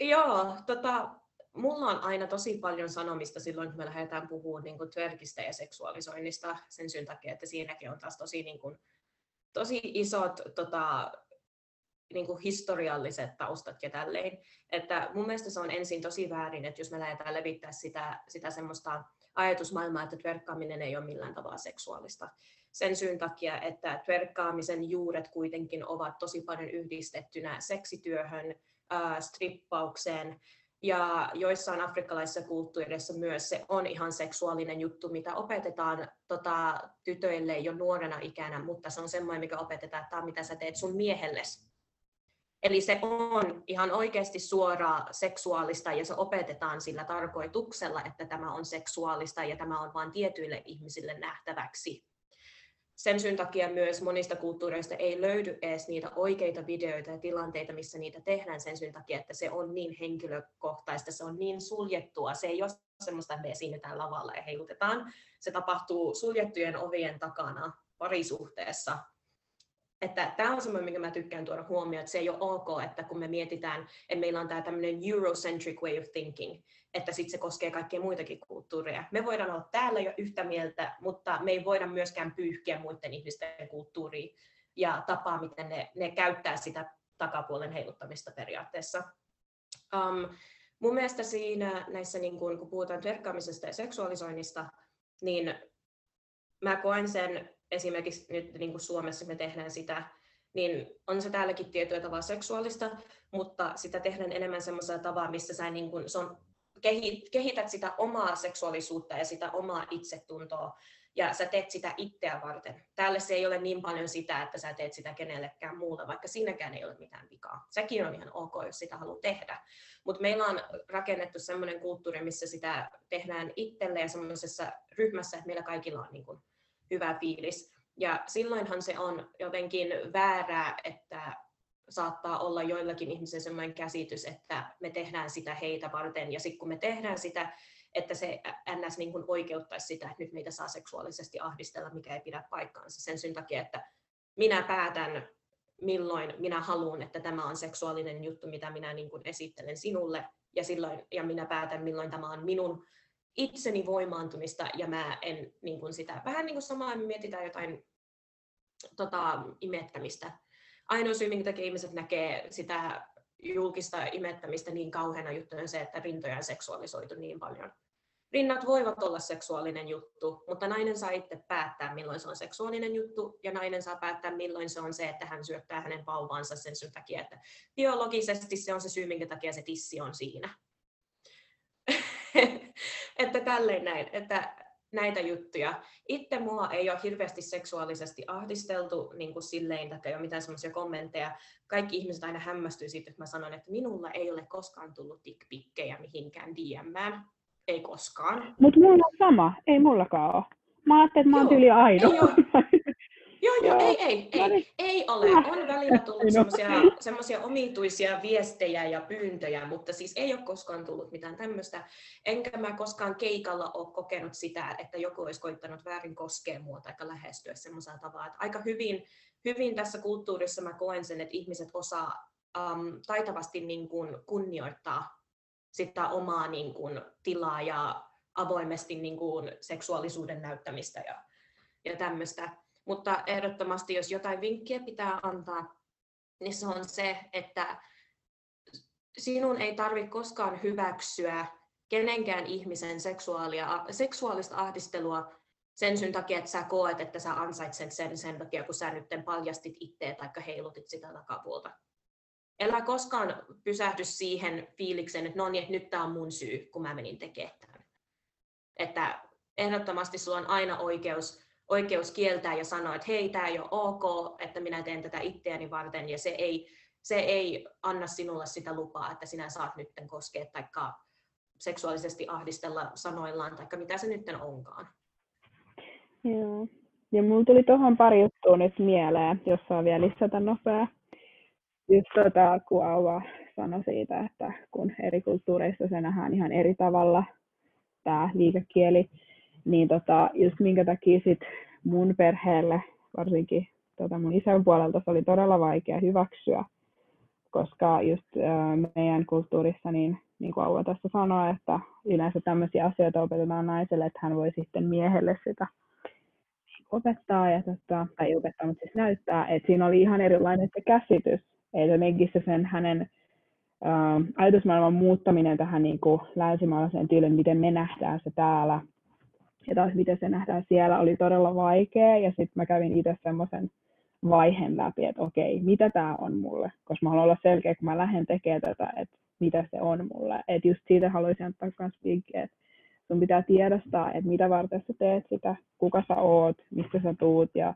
D: Joo, tota, mulla on aina tosi paljon sanomista silloin, kun me lähdetään puhumaan niin kuin twerkistä ja seksuaalisoinnista sen syyn takia, että siinäkin on taas tosi, niin kuin, tosi isot tota, niin kuin historialliset taustat ja tälleen. Että mun mielestä se on ensin tosi väärin, että jos me lähdetään levittää sitä, sitä semmoista ajatusmaailmaa, että twerkkaaminen ei ole millään tavalla seksuaalista. Sen syyn takia, että twerkkaamisen juuret kuitenkin ovat tosi paljon yhdistettynä seksityöhön, strippaukseen, ja joissain afrikkalaisissa kulttuureissa myös se on ihan seksuaalinen juttu, mitä opetetaan tota, tytöille jo nuorena ikänä, mutta se on semmoinen, mikä opetetaan, että tämä mitä sä teet sun miehelles. Eli se on ihan oikeasti suoraa seksuaalista ja se opetetaan sillä tarkoituksella, että tämä on seksuaalista ja tämä on vain tietyille ihmisille nähtäväksi sen syyn takia myös monista kulttuureista ei löydy edes niitä oikeita videoita ja tilanteita, missä niitä tehdään. Sen syyn takia, että se on niin henkilökohtaista, se on niin suljettua, se ei ole semmoista, että me esiinnytään lavalla ja heilutetaan. Se tapahtuu suljettujen ovien takana parisuhteessa että tämä on semmoinen, mikä mä tykkään tuoda huomioon, että se ei ole ok, että kun me mietitään, että meillä on tämä tämmöinen Eurocentric way of thinking, että sitten se koskee kaikkia muitakin kulttuureja. Me voidaan olla täällä jo yhtä mieltä, mutta me ei voida myöskään pyyhkiä muiden ihmisten kulttuuria ja tapaa, miten ne, ne käyttää sitä takapuolen heiluttamista periaatteessa. Um, mun mielestä siinä näissä, niin kun, kun puhutaan verkkaamisesta ja seksuaalisoinnista, niin mä koen sen esimerkiksi nyt niin kuin Suomessa me tehdään sitä, niin on se täälläkin tietyllä tavalla seksuaalista, mutta sitä tehdään enemmän semmoisella tavalla, missä sä niin kuin, se on, kehität sitä omaa seksuaalisuutta ja sitä omaa itsetuntoa, ja sä teet sitä itseä varten. Täällä se ei ole niin paljon sitä, että sä teet sitä kenellekään muulle, vaikka siinäkään ei ole mitään vikaa. Sekin on ihan ok, jos sitä haluaa tehdä. Mutta meillä on rakennettu sellainen kulttuuri, missä sitä tehdään itselle ja semmoisessa ryhmässä, että meillä kaikilla on niin kuin hyvä fiilis. Ja silloinhan se on jotenkin väärää, että saattaa olla joillakin ihmisillä sellainen käsitys, että me tehdään sitä heitä varten, ja sitten kun me tehdään sitä, että se NS niin kuin oikeuttaisi sitä, että nyt meitä saa seksuaalisesti ahdistella, mikä ei pidä paikkaansa. Sen syyn takia, että minä päätän, milloin minä haluan, että tämä on seksuaalinen juttu, mitä minä niin kuin esittelen sinulle, ja, silloin, ja minä päätän, milloin tämä on minun itseni voimaantumista ja mä en niin kuin sitä, vähän niin kuin samaa mietitään jotain tota, imettämistä. Ainoa syy, minkä takia ihmiset näkee sitä julkista imettämistä niin kauheana juttuna on se, että rintoja on seksuaalisoitu niin paljon. Rinnat voivat olla seksuaalinen juttu, mutta nainen saa itse päättää, milloin se on seksuaalinen juttu, ja nainen saa päättää, milloin se on se, että hän syöttää hänen vauvaansa sen syyn takia, että biologisesti se on se syy, minkä takia se tissi on siinä. [laughs] että tälleen näin, että näitä juttuja. Itse mua ei ole hirveästi seksuaalisesti ahdisteltu niin kuin silleen, että ei ole mitään semmoisia kommentteja. Kaikki ihmiset aina hämmästyy siitä, että mä sanon, että minulla ei ole koskaan tullut dickpikkejä mihinkään DMään. Ei koskaan.
E: Mutta mulla on sama, ei mullakaan ole. Mä ajattelin, että mä oon tyyli ainoa. [laughs]
D: Joo, joo, ei, ei, ei, ei ole. On välillä tullut semmoisia omituisia viestejä ja pyyntöjä, mutta siis ei ole koskaan tullut mitään tämmöistä. Enkä mä koskaan keikalla ole kokenut sitä, että joku olisi koittanut väärin koskea mua tai lähestyä semmoisella tavalla. Että aika hyvin, hyvin tässä kulttuurissa mä koen sen, että ihmiset osaa um, taitavasti niin kuin kunnioittaa sitä omaa niin kuin, tilaa ja avoimesti niin kuin, seksuaalisuuden näyttämistä ja, ja tämmöistä. Mutta ehdottomasti, jos jotain vinkkiä pitää antaa, niin se on se, että sinun ei tarvitse koskaan hyväksyä kenenkään ihmisen seksuaalia, seksuaalista ahdistelua sen syyn takia, että sä koet, että sä ansaitset sen sen takia, kun sä nyt paljastit itseä tai heilutit sitä takapuolta. Älä koskaan pysähdy siihen fiilikseen, että no niin, että nyt tämä on mun syy, kun mä menin tekemään tämän. Että ehdottomasti sulla on aina oikeus, oikeus kieltää ja sanoa, että hei, tämä ei ole ok, että minä teen tätä itseäni varten, ja se ei, se ei anna sinulle sitä lupaa, että sinä saat nyt koskea tai seksuaalisesti ahdistella sanoillaan, tai mitä se nyt onkaan.
E: Joo. Ja mulla tuli tuohon pari juttua nyt mieleen, jos saa vielä lisätä nopea. Just tota, kun Auva sanoi siitä, että kun eri kulttuureissa se nähdään ihan eri tavalla, tämä liikekieli, niin tota, just minkä takia sit mun perheelle, varsinkin tota mun isän puolelta, se oli todella vaikea hyväksyä, koska just äh, meidän kulttuurissa, niin, niin kuin Auva tässä sanoi, että yleensä tämmöisiä asioita opetetaan naiselle, että hän voi sitten miehelle sitä opettaa, ja tota, tai opettaa, mutta siis näyttää, että siinä oli ihan erilainen se käsitys, että jotenkin se sen hänen ajatusmaailman muuttaminen tähän niin kuin länsimaalaiseen tyyliin, miten me nähdään se täällä, ja taas miten se nähdään siellä, oli todella vaikea, ja sitten mä kävin itse semmoisen vaiheen läpi, että okei, mitä tämä on mulle, koska mä haluan olla selkeä, kun mä lähden tekemään tätä, että mitä se on mulle. Että just siitä haluaisin antaa myös vinkkiä, että sun pitää tiedostaa, että mitä varten sä teet sitä, kuka sä oot, mistä sä tuut ja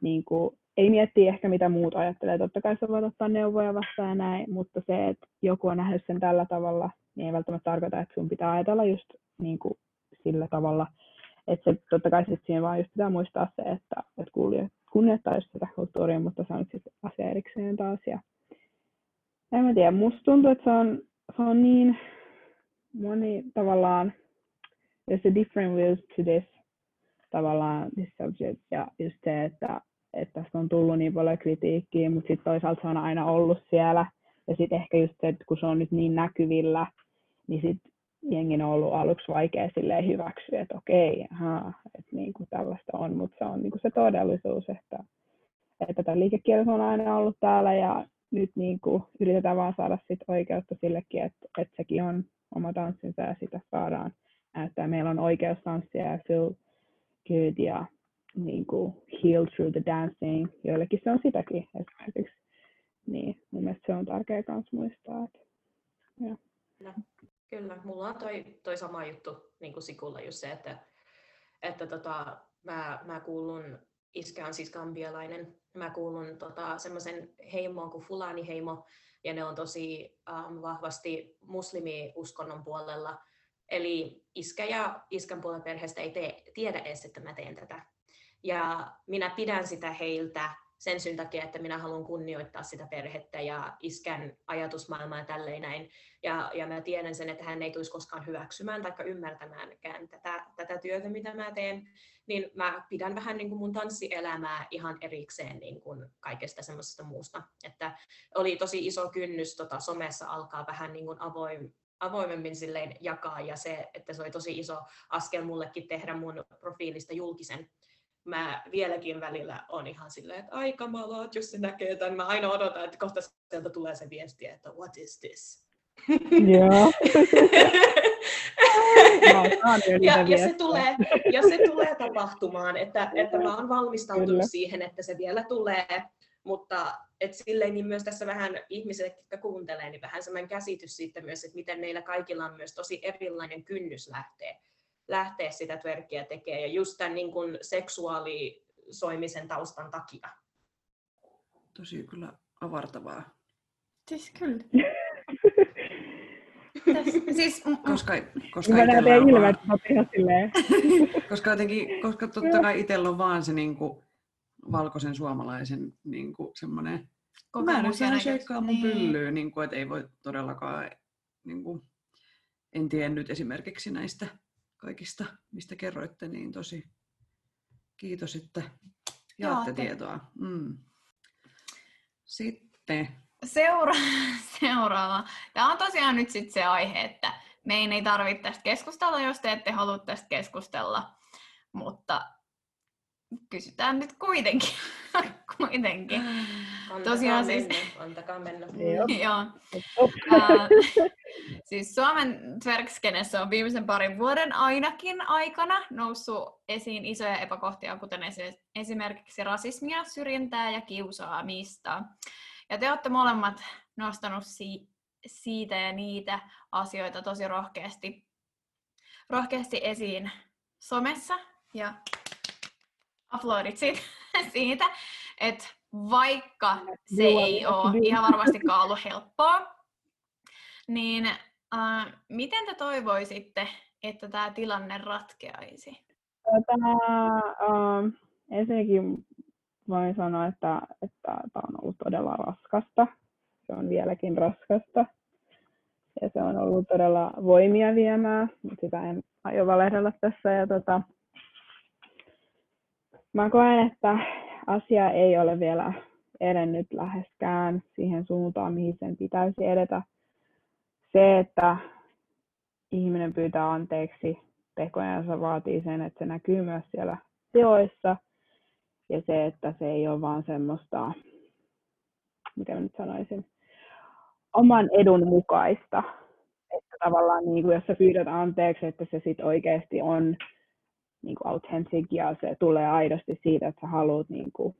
E: niin kuin, ei miettiä ehkä mitä muut ajattelee. Totta kai sä voit ottaa neuvoja vastaan ja näin, mutta se, että joku on nähnyt sen tällä tavalla, niin ei välttämättä tarkoita, että sun pitää ajatella just niin kuin sillä tavalla. Että se, totta kai sit siinä vaan just pitää muistaa se, että, että kunnioittaa just sitä kulttuuria, mutta se on sitten asia erikseen taas. Ja en mä tiedä, musta tuntuu, että se on, se on niin moni tavallaan there's a different views to this tavallaan this subject ja just se, että, että tästä on tullut niin paljon kritiikkiä, mutta sitten toisaalta se on aina ollut siellä ja sitten ehkä just se, että kun se on nyt niin näkyvillä, niin sitten jengin on ollut aluksi vaikea silleen hyväksyä, että okei, aha, että niin kuin tällaista on, mutta se on niin kuin se todellisuus, että, että tämä liikekielto on aina ollut täällä ja nyt niin kuin yritetään vaan saada sit oikeutta sillekin, että, että sekin on oma tanssinsa ja sitä saadaan että meillä on oikeus tanssia ja feel good ja niin kuin heal through the dancing. Joillekin se on sitäkin esimerkiksi. Niin, mun mielestä se on tärkeää myös muistaa. Että,
D: ja. Kyllä. Mulla on toi, toi sama juttu niin kuin Sikulla just se, että, että tota, mä, mä kuulun, iskä on siis gambialainen, mä kuulun tota, semmoisen heimoon kuin Fulani-heimo, ja ne on tosi um, vahvasti muslimi-uskonnon puolella, Eli iskä ja iskän puolen perheestä ei tee, tiedä edes, että mä teen tätä. Ja minä pidän sitä heiltä sen syyn takia, että minä haluan kunnioittaa sitä perhettä ja iskän ajatusmaailmaa ja tälleen näin. Ja, ja mä tiedän sen, että hän ei tulisi koskaan hyväksymään tai ymmärtämäänkään tätä, tätä työtä, mitä mä teen. Niin mä pidän vähän niin kuin mun tanssielämää ihan erikseen niin kuin kaikesta semmoisesta muusta. Että oli tosi iso kynnys tota, somessa alkaa vähän niin kuin avoin, avoimemmin silleen jakaa ja se, että se oli tosi iso askel mullekin tehdä mun profiilista julkisen. Mä vieläkin välillä on ihan silleen, että aika malaat, jos se näkee tämän. Mä aina odotan, että kohta sieltä tulee se viesti, että what is this?
E: Joo. [laughs]
D: ja, ja, se tulee, ja se tulee tapahtumaan, että, että mä oon valmistautunut Kyllä. siihen, että se vielä tulee, mutta et silleen niin myös tässä vähän ihmiset, jotka kuuntelee, niin vähän sellainen käsitys siitä myös, että miten meillä kaikilla on myös tosi erilainen kynnys lähteä, lähteä sitä twerkkiä tekemään, ja just tämän niin kuin seksuaalisoimisen taustan takia.
B: Tosi kyllä avartavaa.
A: Siis kyllä. [laughs] siis,
B: koska, koska itsellä on vaan... [laughs] koska, jotenkin, koska totta kai itsellä on vaan se niin kuin, valkoisen suomalaisen niin kuin semmoinen, mä en saa sheikkaa mun niin. pyllyyn, niin kuin, että ei voi todellakaan, niin kuin, en tiedä nyt esimerkiksi näistä kaikista, mistä kerroitte, niin tosi kiitos, että jaatte Jaate. tietoa. Mm. Sitten.
A: Seura- [laughs] seuraava. Tämä on tosiaan nyt sitten se aihe, että meidän ei tarvitse tästä keskustella, jos te ette halua tästä keskustella. Mutta kysytään nyt kuitenkin. [laughs] kuitenkin.
D: Antakaa
A: Tosiaan siis-
D: mennä, antakaa mennä.
E: Joo. [laughs]
A: Ää, siis Suomen twerkskenessä on viimeisen parin vuoden ainakin aikana noussut esiin isoja epäkohtia, kuten esi- esimerkiksi rasismia, syrjintää ja kiusaamista. Ja te olette molemmat nostanut si- siitä ja niitä asioita tosi rohkeasti, rohkeasti esiin somessa. Ja aplodit siitä, [laughs] siitä että vaikka se
E: Joo,
A: ei ole ihan varmastikaan ollut helppoa, niin äh, miten te toivoisitte, että tämä tilanne ratkeaisi?
E: Tota, um, ensinnäkin voin sanoa, että että tämä on ollut todella raskasta. Se on vieläkin raskasta. Ja se on ollut todella voimia viemää, mutta sitä en aio valehdella tässä. Ja tota, mä koen, että asia ei ole vielä edennyt läheskään siihen suuntaan, mihin sen pitäisi edetä. Se, että ihminen pyytää anteeksi tekojansa vaatii sen, että se näkyy myös siellä teoissa. Ja se, että se ei ole vaan semmoista, mitä mä nyt sanoisin, oman edun mukaista. Että tavallaan niin kuin, jos sä pyydät anteeksi, että se sitten oikeasti on niin kuin authentic ja se tulee aidosti siitä, että sä haluat niin kuin,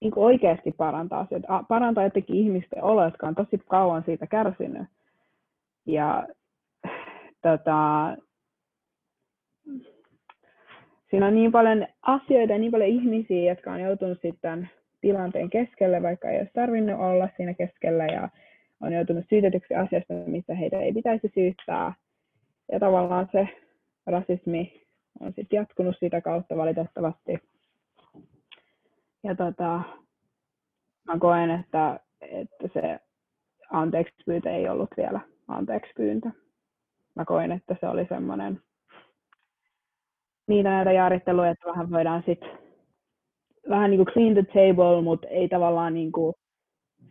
E: niin kuin oikeasti parantaa. A- Parantaa jotenkin ihmisten oloa, jotka on tosi kauan siitä kärsinyt. Ja tota, siinä on niin paljon asioita ja niin paljon ihmisiä, jotka on joutunut sitten tilanteen keskelle, vaikka ei olisi tarvinnut olla siinä keskellä ja on joutunut syytetyksi asiasta, missä heitä ei pitäisi syyttää. Ja tavallaan se rasismi on sitten jatkunut sitä kautta valitettavasti. Ja tota, mä koen, että, että se anteeksi pyyntö ei ollut vielä anteeksi pyyntö. Mä koin, että se oli semmoinen niitä näitä jaaritteluja, että vähän voidaan sitten vähän niin kuin clean the table, mutta ei tavallaan niin kuin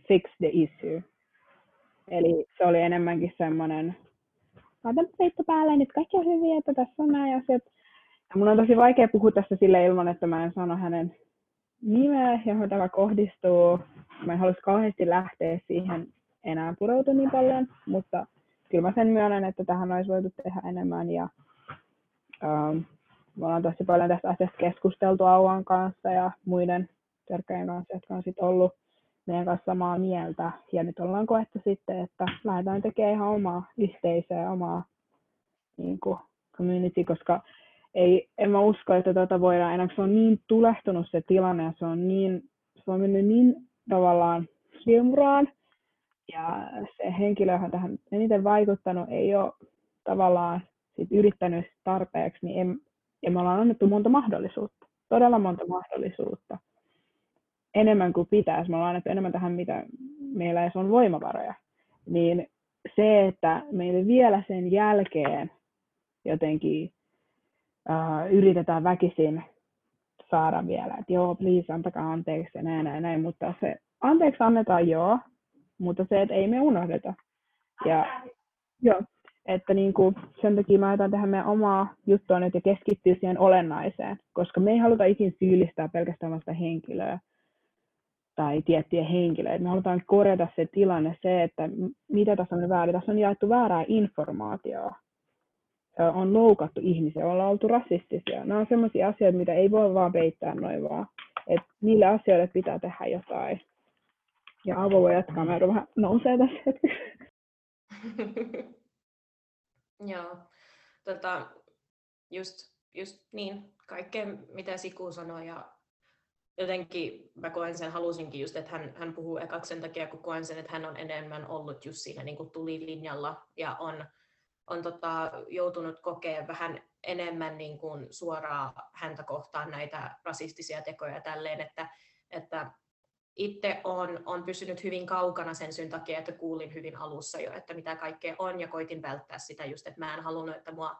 E: fix the issue. Eli se oli enemmänkin semmoinen, laitan peitto päälle, nyt kaikki on hyviä, että tässä on nämä asiat. Ja mun on tosi vaikea puhua tästä sille ilman, että mä en sano hänen nimeä, johon tämä kohdistuu. Mä en halus kauheasti lähteä siihen enää pureutua niin paljon, mutta kyllä mä sen myönnän, että tähän olisi voitu tehdä enemmän. Ja, ähm, me ollaan tosi paljon tästä asiasta keskusteltu Auan kanssa ja muiden törkkäjen kanssa, jotka on sitten ollut meidän kanssa samaa mieltä. Ja nyt ollaan koettu sitten, että lähdetään tekemään ihan omaa yhteisöä, omaa niin kuin, community, koska ei, en mä usko, että tätä voidaan enää, se on niin tulehtunut se tilanne ja se on, niin, se on mennyt niin tavallaan silmuraan. Ja se henkilö, johon tähän eniten vaikuttanut, ei ole tavallaan sit yrittänyt tarpeeksi, niin en, ja me ollaan annettu monta mahdollisuutta, todella monta mahdollisuutta. Enemmän kuin pitäisi. Me ollaan annettu enemmän tähän, mitä meillä edes on voimavaroja. Niin se, että meille vielä sen jälkeen jotenkin uh, yritetään väkisin saada vielä, että joo, please, antakaa anteeksi ja näin, näin, näin, mutta se anteeksi annetaan joo, mutta se, että ei me unohdeta. Ja joo, että niin kuin, sen takia mä ajattelen tehdä meidän omaa juttua nyt ja keskittyä siihen olennaiseen, koska me ei haluta ikin syyllistää pelkästään vasta henkilöä tai tiettyjä henkilöitä. Me halutaan korjata se tilanne, se, että mitä tässä on väärin. Tässä on jaettu väärää informaatiota. On loukattu ihmisiä, ollaan oltu rasistisia. Nämä on sellaisia asioita, mitä ei voi vaan peittää noin vaan. Et niille asioille pitää tehdä jotain. Ja Avo voi jatkaa, mä vähän nousee tässä hetkessä. [laughs]
D: Joo, tota, just, just niin, kaikkea mitä Siku sanoi ja jotenkin mä koen sen, halusinkin just, että hän, hän puhuu ekaksi sen takia, kun koen sen, että hän on enemmän ollut just siinä niin kuin tulilinjalla ja on, on tota, joutunut kokea vähän enemmän niin kuin suoraa häntä kohtaan näitä rasistisia tekoja ja tälleen, että, että itse on, on pysynyt hyvin kaukana sen syyn takia, että kuulin hyvin alussa jo, että mitä kaikkea on ja koitin välttää sitä just, että mä en halunnut, että mua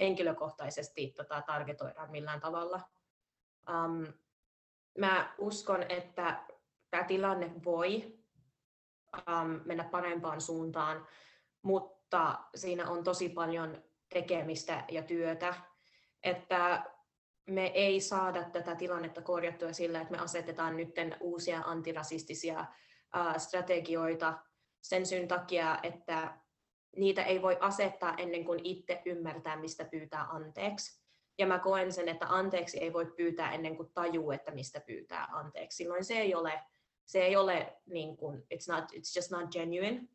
D: henkilökohtaisesti tota, targetoidaan millään tavalla. Um, mä uskon, että tämä tilanne voi um, mennä parempaan suuntaan, mutta siinä on tosi paljon tekemistä ja työtä, että me ei saada tätä tilannetta korjattua sillä, että me asetetaan nyt uusia antirasistisia strategioita sen syyn takia, että niitä ei voi asettaa ennen kuin itse ymmärtää, mistä pyytää anteeksi. Ja mä koen sen, että anteeksi ei voi pyytää ennen kuin tajuu, että mistä pyytää anteeksi. Silloin se ei ole, se ei ole niin kuin, it's, not, it's just not genuine.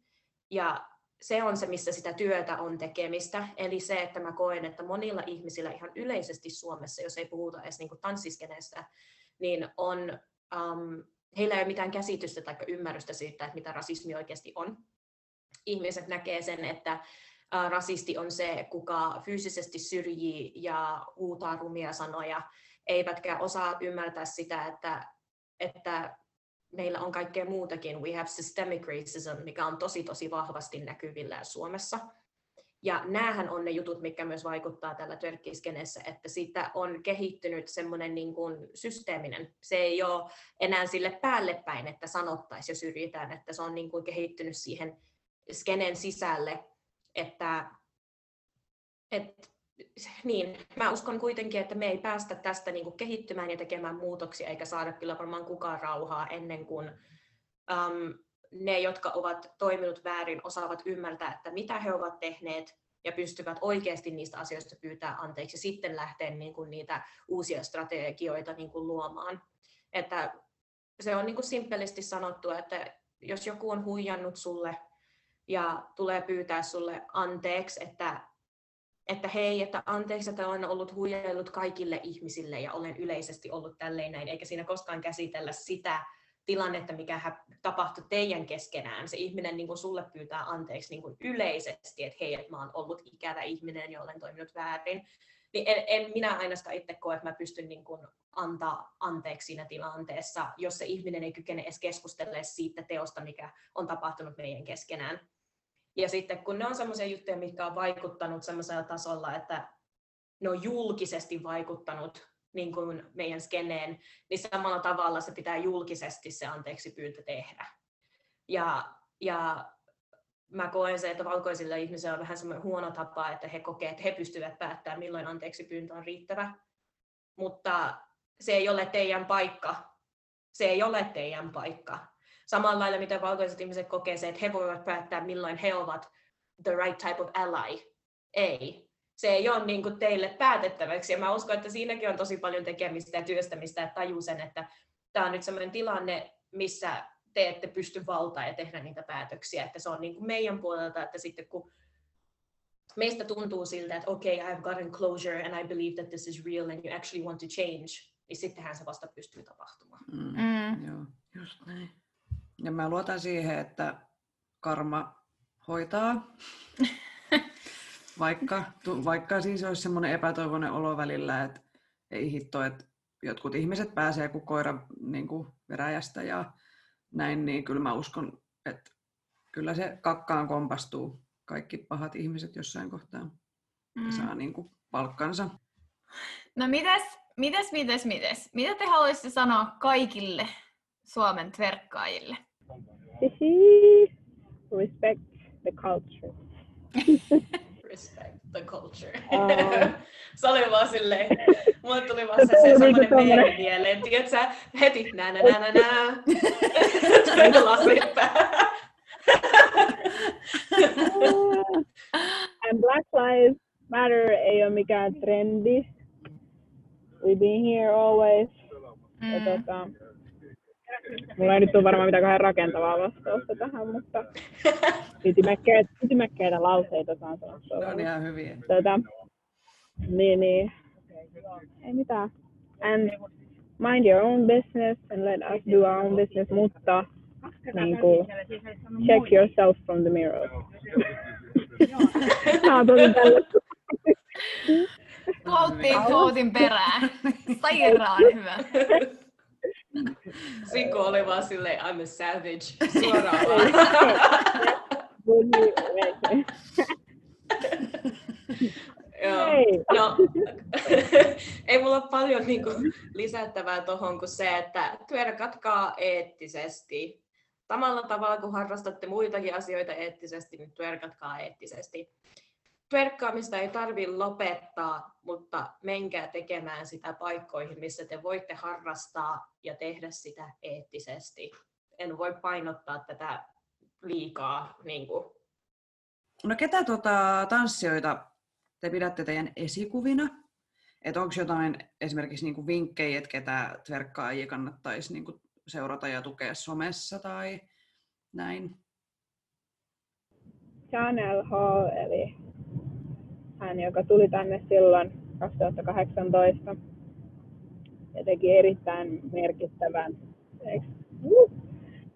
D: Ja se on se, missä sitä työtä on tekemistä. Eli se, että mä koen, että monilla ihmisillä ihan yleisesti Suomessa, jos ei puhuta edes niin tanssiskeneestä, niin on, um, heillä ei ole mitään käsitystä tai ymmärrystä siitä, että mitä rasismi oikeasti on. Ihmiset näkee sen, että rasisti on se, kuka fyysisesti syrjii ja huutaa rumia sanoja, eivätkä osaa ymmärtää sitä, että, että meillä on kaikkea muutakin. We have systemic racism, mikä on tosi tosi vahvasti näkyvillä Suomessa. Ja näähän on ne jutut, mikä myös vaikuttaa tällä törkkiskenessä, että siitä on kehittynyt semmoinen niin kuin systeeminen. Se ei ole enää sille päälle päin, että sanottaisiin ja syrjitään, että se on niin kuin kehittynyt siihen skenen sisälle, että, että niin, mä uskon kuitenkin, että me ei päästä tästä niin kuin kehittymään ja tekemään muutoksia, eikä saada kyllä varmaan kukaan rauhaa ennen kuin um, ne, jotka ovat toiminut väärin, osaavat ymmärtää, että mitä he ovat tehneet ja pystyvät oikeasti niistä asioista pyytää anteeksi ja sitten lähteä niin kuin niitä uusia strategioita niin kuin luomaan. Että se on niin kuin simppelisti sanottu, että jos joku on huijannut sulle ja tulee pyytää sulle anteeksi, että että hei, että anteeksi, että olen ollut huijaillut kaikille ihmisille ja olen yleisesti ollut tälleen näin, eikä siinä koskaan käsitellä sitä tilannetta, mikä tapahtui teidän keskenään. Se ihminen niin kuin sulle pyytää anteeksi niin kuin yleisesti, että hei, että mä oon ollut ikävä ihminen ja olen toiminut väärin. Niin en, en minä ainakaan itse koe, että mä pystyn niin kuin antaa anteeksi siinä tilanteessa, jos se ihminen ei kykene edes keskustelemaan siitä teosta, mikä on tapahtunut meidän keskenään. Ja sitten kun ne on sellaisia juttuja, mitkä on vaikuttanut sellaisella tasolla, että ne on julkisesti vaikuttanut niin kuin meidän skeneen, niin samalla tavalla se pitää julkisesti se anteeksi pyyntö tehdä. Ja, ja mä koen se, että valkoisilla ihmisillä on vähän semmoinen huono tapa, että he kokee, että he pystyvät päättämään, milloin anteeksi pyyntö on riittävä. Mutta se ei ole teidän paikka. Se ei ole teidän paikka samalla lailla, miten valkoiset ihmiset kokee se, että he voivat päättää, milloin he ovat the right type of ally. Ei. Se ei ole niin kuin teille päätettäväksi. Ja mä uskon, että siinäkin on tosi paljon tekemistä ja työstämistä, että tajuu sen, että tämä on nyt sellainen tilanne, missä te ette pysty valtaa ja tehdä niitä päätöksiä. Että se on niin kuin meidän puolelta, että sitten kun meistä tuntuu siltä, että okei, okay, I've gotten closure and I believe that this is real and you actually want to change, niin sittenhän se vasta pystyy tapahtumaan.
B: Mm. Mm. Joo, just näin. Ja mä luotan siihen, että karma hoitaa. [laughs] vaikka, vaikka siis olisi semmoinen epätoivoinen olo välillä, että ei hitto, että jotkut ihmiset pääsee kuin koira niin kuin veräjästä ja näin, niin kyllä mä uskon, että kyllä se kakkaan kompastuu kaikki pahat ihmiset jossain kohtaa mm. ja saa niin kuin palkkansa.
A: No mites, mites, mites, mites? Mitä te haluaisitte sanoa kaikille Suomen tverkkaajille? [laughs]
E: Respect the culture. [laughs]
D: Respect the culture. [laughs] Uh, se oli vaan silleen, mulle tuli vaan se, se semmoinen meemi mieleen, tiedätkö heti nää nää nää nää nää, tuli lasit
E: And Black Lives Matter ei ole mikään trendi. We've been here always. Mm. Ja tota, Mulla ei nyt ole varmaan mitään rakentavaa vastausta tähän, mutta [laughs] ytimekkeitä, ytimekkeitä lauseita saan sanoa.
B: Ne on ihan hyviä.
E: Tota, niin, niin. Ei mitään. And mind your own business and let us do our own business, mutta niin kuin, check yourself from the mirror. [laughs] Mä oon tosi tällaista.
A: Quotein perään. Sairaan hyvä. [laughs] [laughs]
D: Siko oli vaan silleen, I'm a savage, suoraan Joo. No, ei mulla ole paljon niin kuin, lisättävää tuohon kuin se, että tverkatkaa eettisesti. Samalla tavalla kuin harrastatte muitakin asioita eettisesti, niin tverkatkaa eettisesti. Twerkkaamista ei tarvi lopettaa, mutta menkää tekemään sitä paikkoihin, missä te voitte harrastaa ja tehdä sitä eettisesti. En voi painottaa tätä liikaa. Niin kuin.
B: No ketä tuota, tanssijoita te pidätte teidän esikuvina? Että onko jotain esimerkiksi niinku vinkkejä, että ketä tverkkaajia kannattaisi niinku seurata ja tukea somessa tai näin?
E: Chanel Hall, eli hän, joka tuli tänne silloin 2018 ja teki erittäin merkittävän,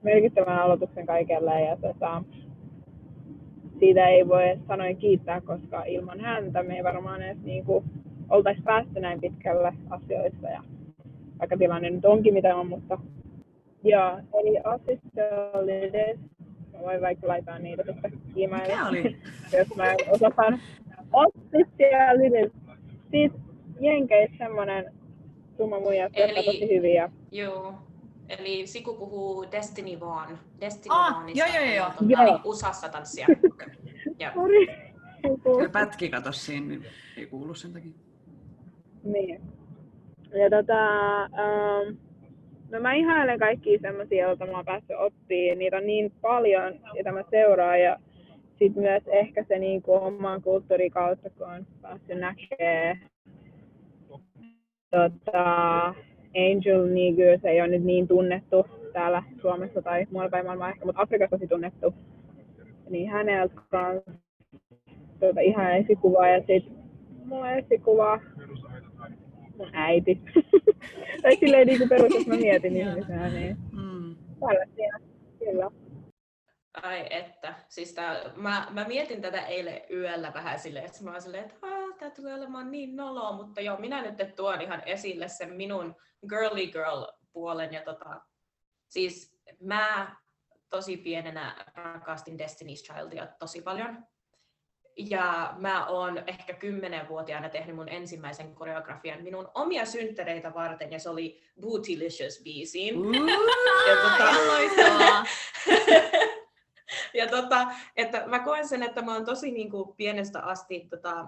E: merkittävän aloituksen kaikelle. Ja tota, siitä ei voi sanoin kiittää, koska ilman häntä me ei varmaan edes niin kuin, oltaisi päästy näin pitkälle asioissa. Ja vaikka tilanne nyt onkin mitä on, mutta ja eli Assistolides, mä voin vaikka laittaa niitä sitten
B: Mikä oli?
E: jos mä osataan. Assistolides, siis Jenkeissä semmonen tumma muija, jotka
D: Eli-
E: tosi hyviä.
D: Joo. Eli Siku puhuu Destiny Vaughn. Destiny
A: Ah,
D: Vaughnista,
B: joo, joo, joo.
D: joka
E: Joo.
D: Oli USAssa tanssia. [laughs] Joo.
B: Kyllä pätki kato siinä, niin ei kuulu sen takia.
E: Niin. Ja tota, ähm, no mä ihailen kaikkia semmosia, joita mä oon päässyt oppimaan. Niitä on niin paljon, joita mä seuraan. Ja sitten myös ehkä se niinku oman kulttuurin kautta, kun on päässyt näkee tota, Angel Nigu, se ei ole nyt niin tunnettu täällä Suomessa tai muualla päin maailmaa ehkä, mutta Afrikassa tosi tunnettu. Niin häneltä kanssa tuota, ihan esikuvaa ja sitten mulla on esikuva mun äiti. [laughs] tai silleen niin kuin perus, jos mä mietin ihmisenä, niin
B: Mm.
E: tällaisia. Kyllä.
D: Ai että. Siis tää, mä, mä, mietin tätä eilen yöllä vähän silleen, että mä oon silleen, että "Aa, tää tulee olemaan niin noloa, mutta joo, minä nyt tuon ihan esille sen minun girly girl puolen. Ja tota, siis mä tosi pienenä rakastin Destiny's Childia tosi paljon. Ja mä oon ehkä kymmenenvuotiaana tehnyt mun ensimmäisen koreografian minun omia synttäreitä varten, ja se oli Bootylicious biisiin. [laughs] Ja tota-. [laughs] [laughs] ja tota, että mä koen sen, että mä oon tosi niin kuin, pienestä asti tota,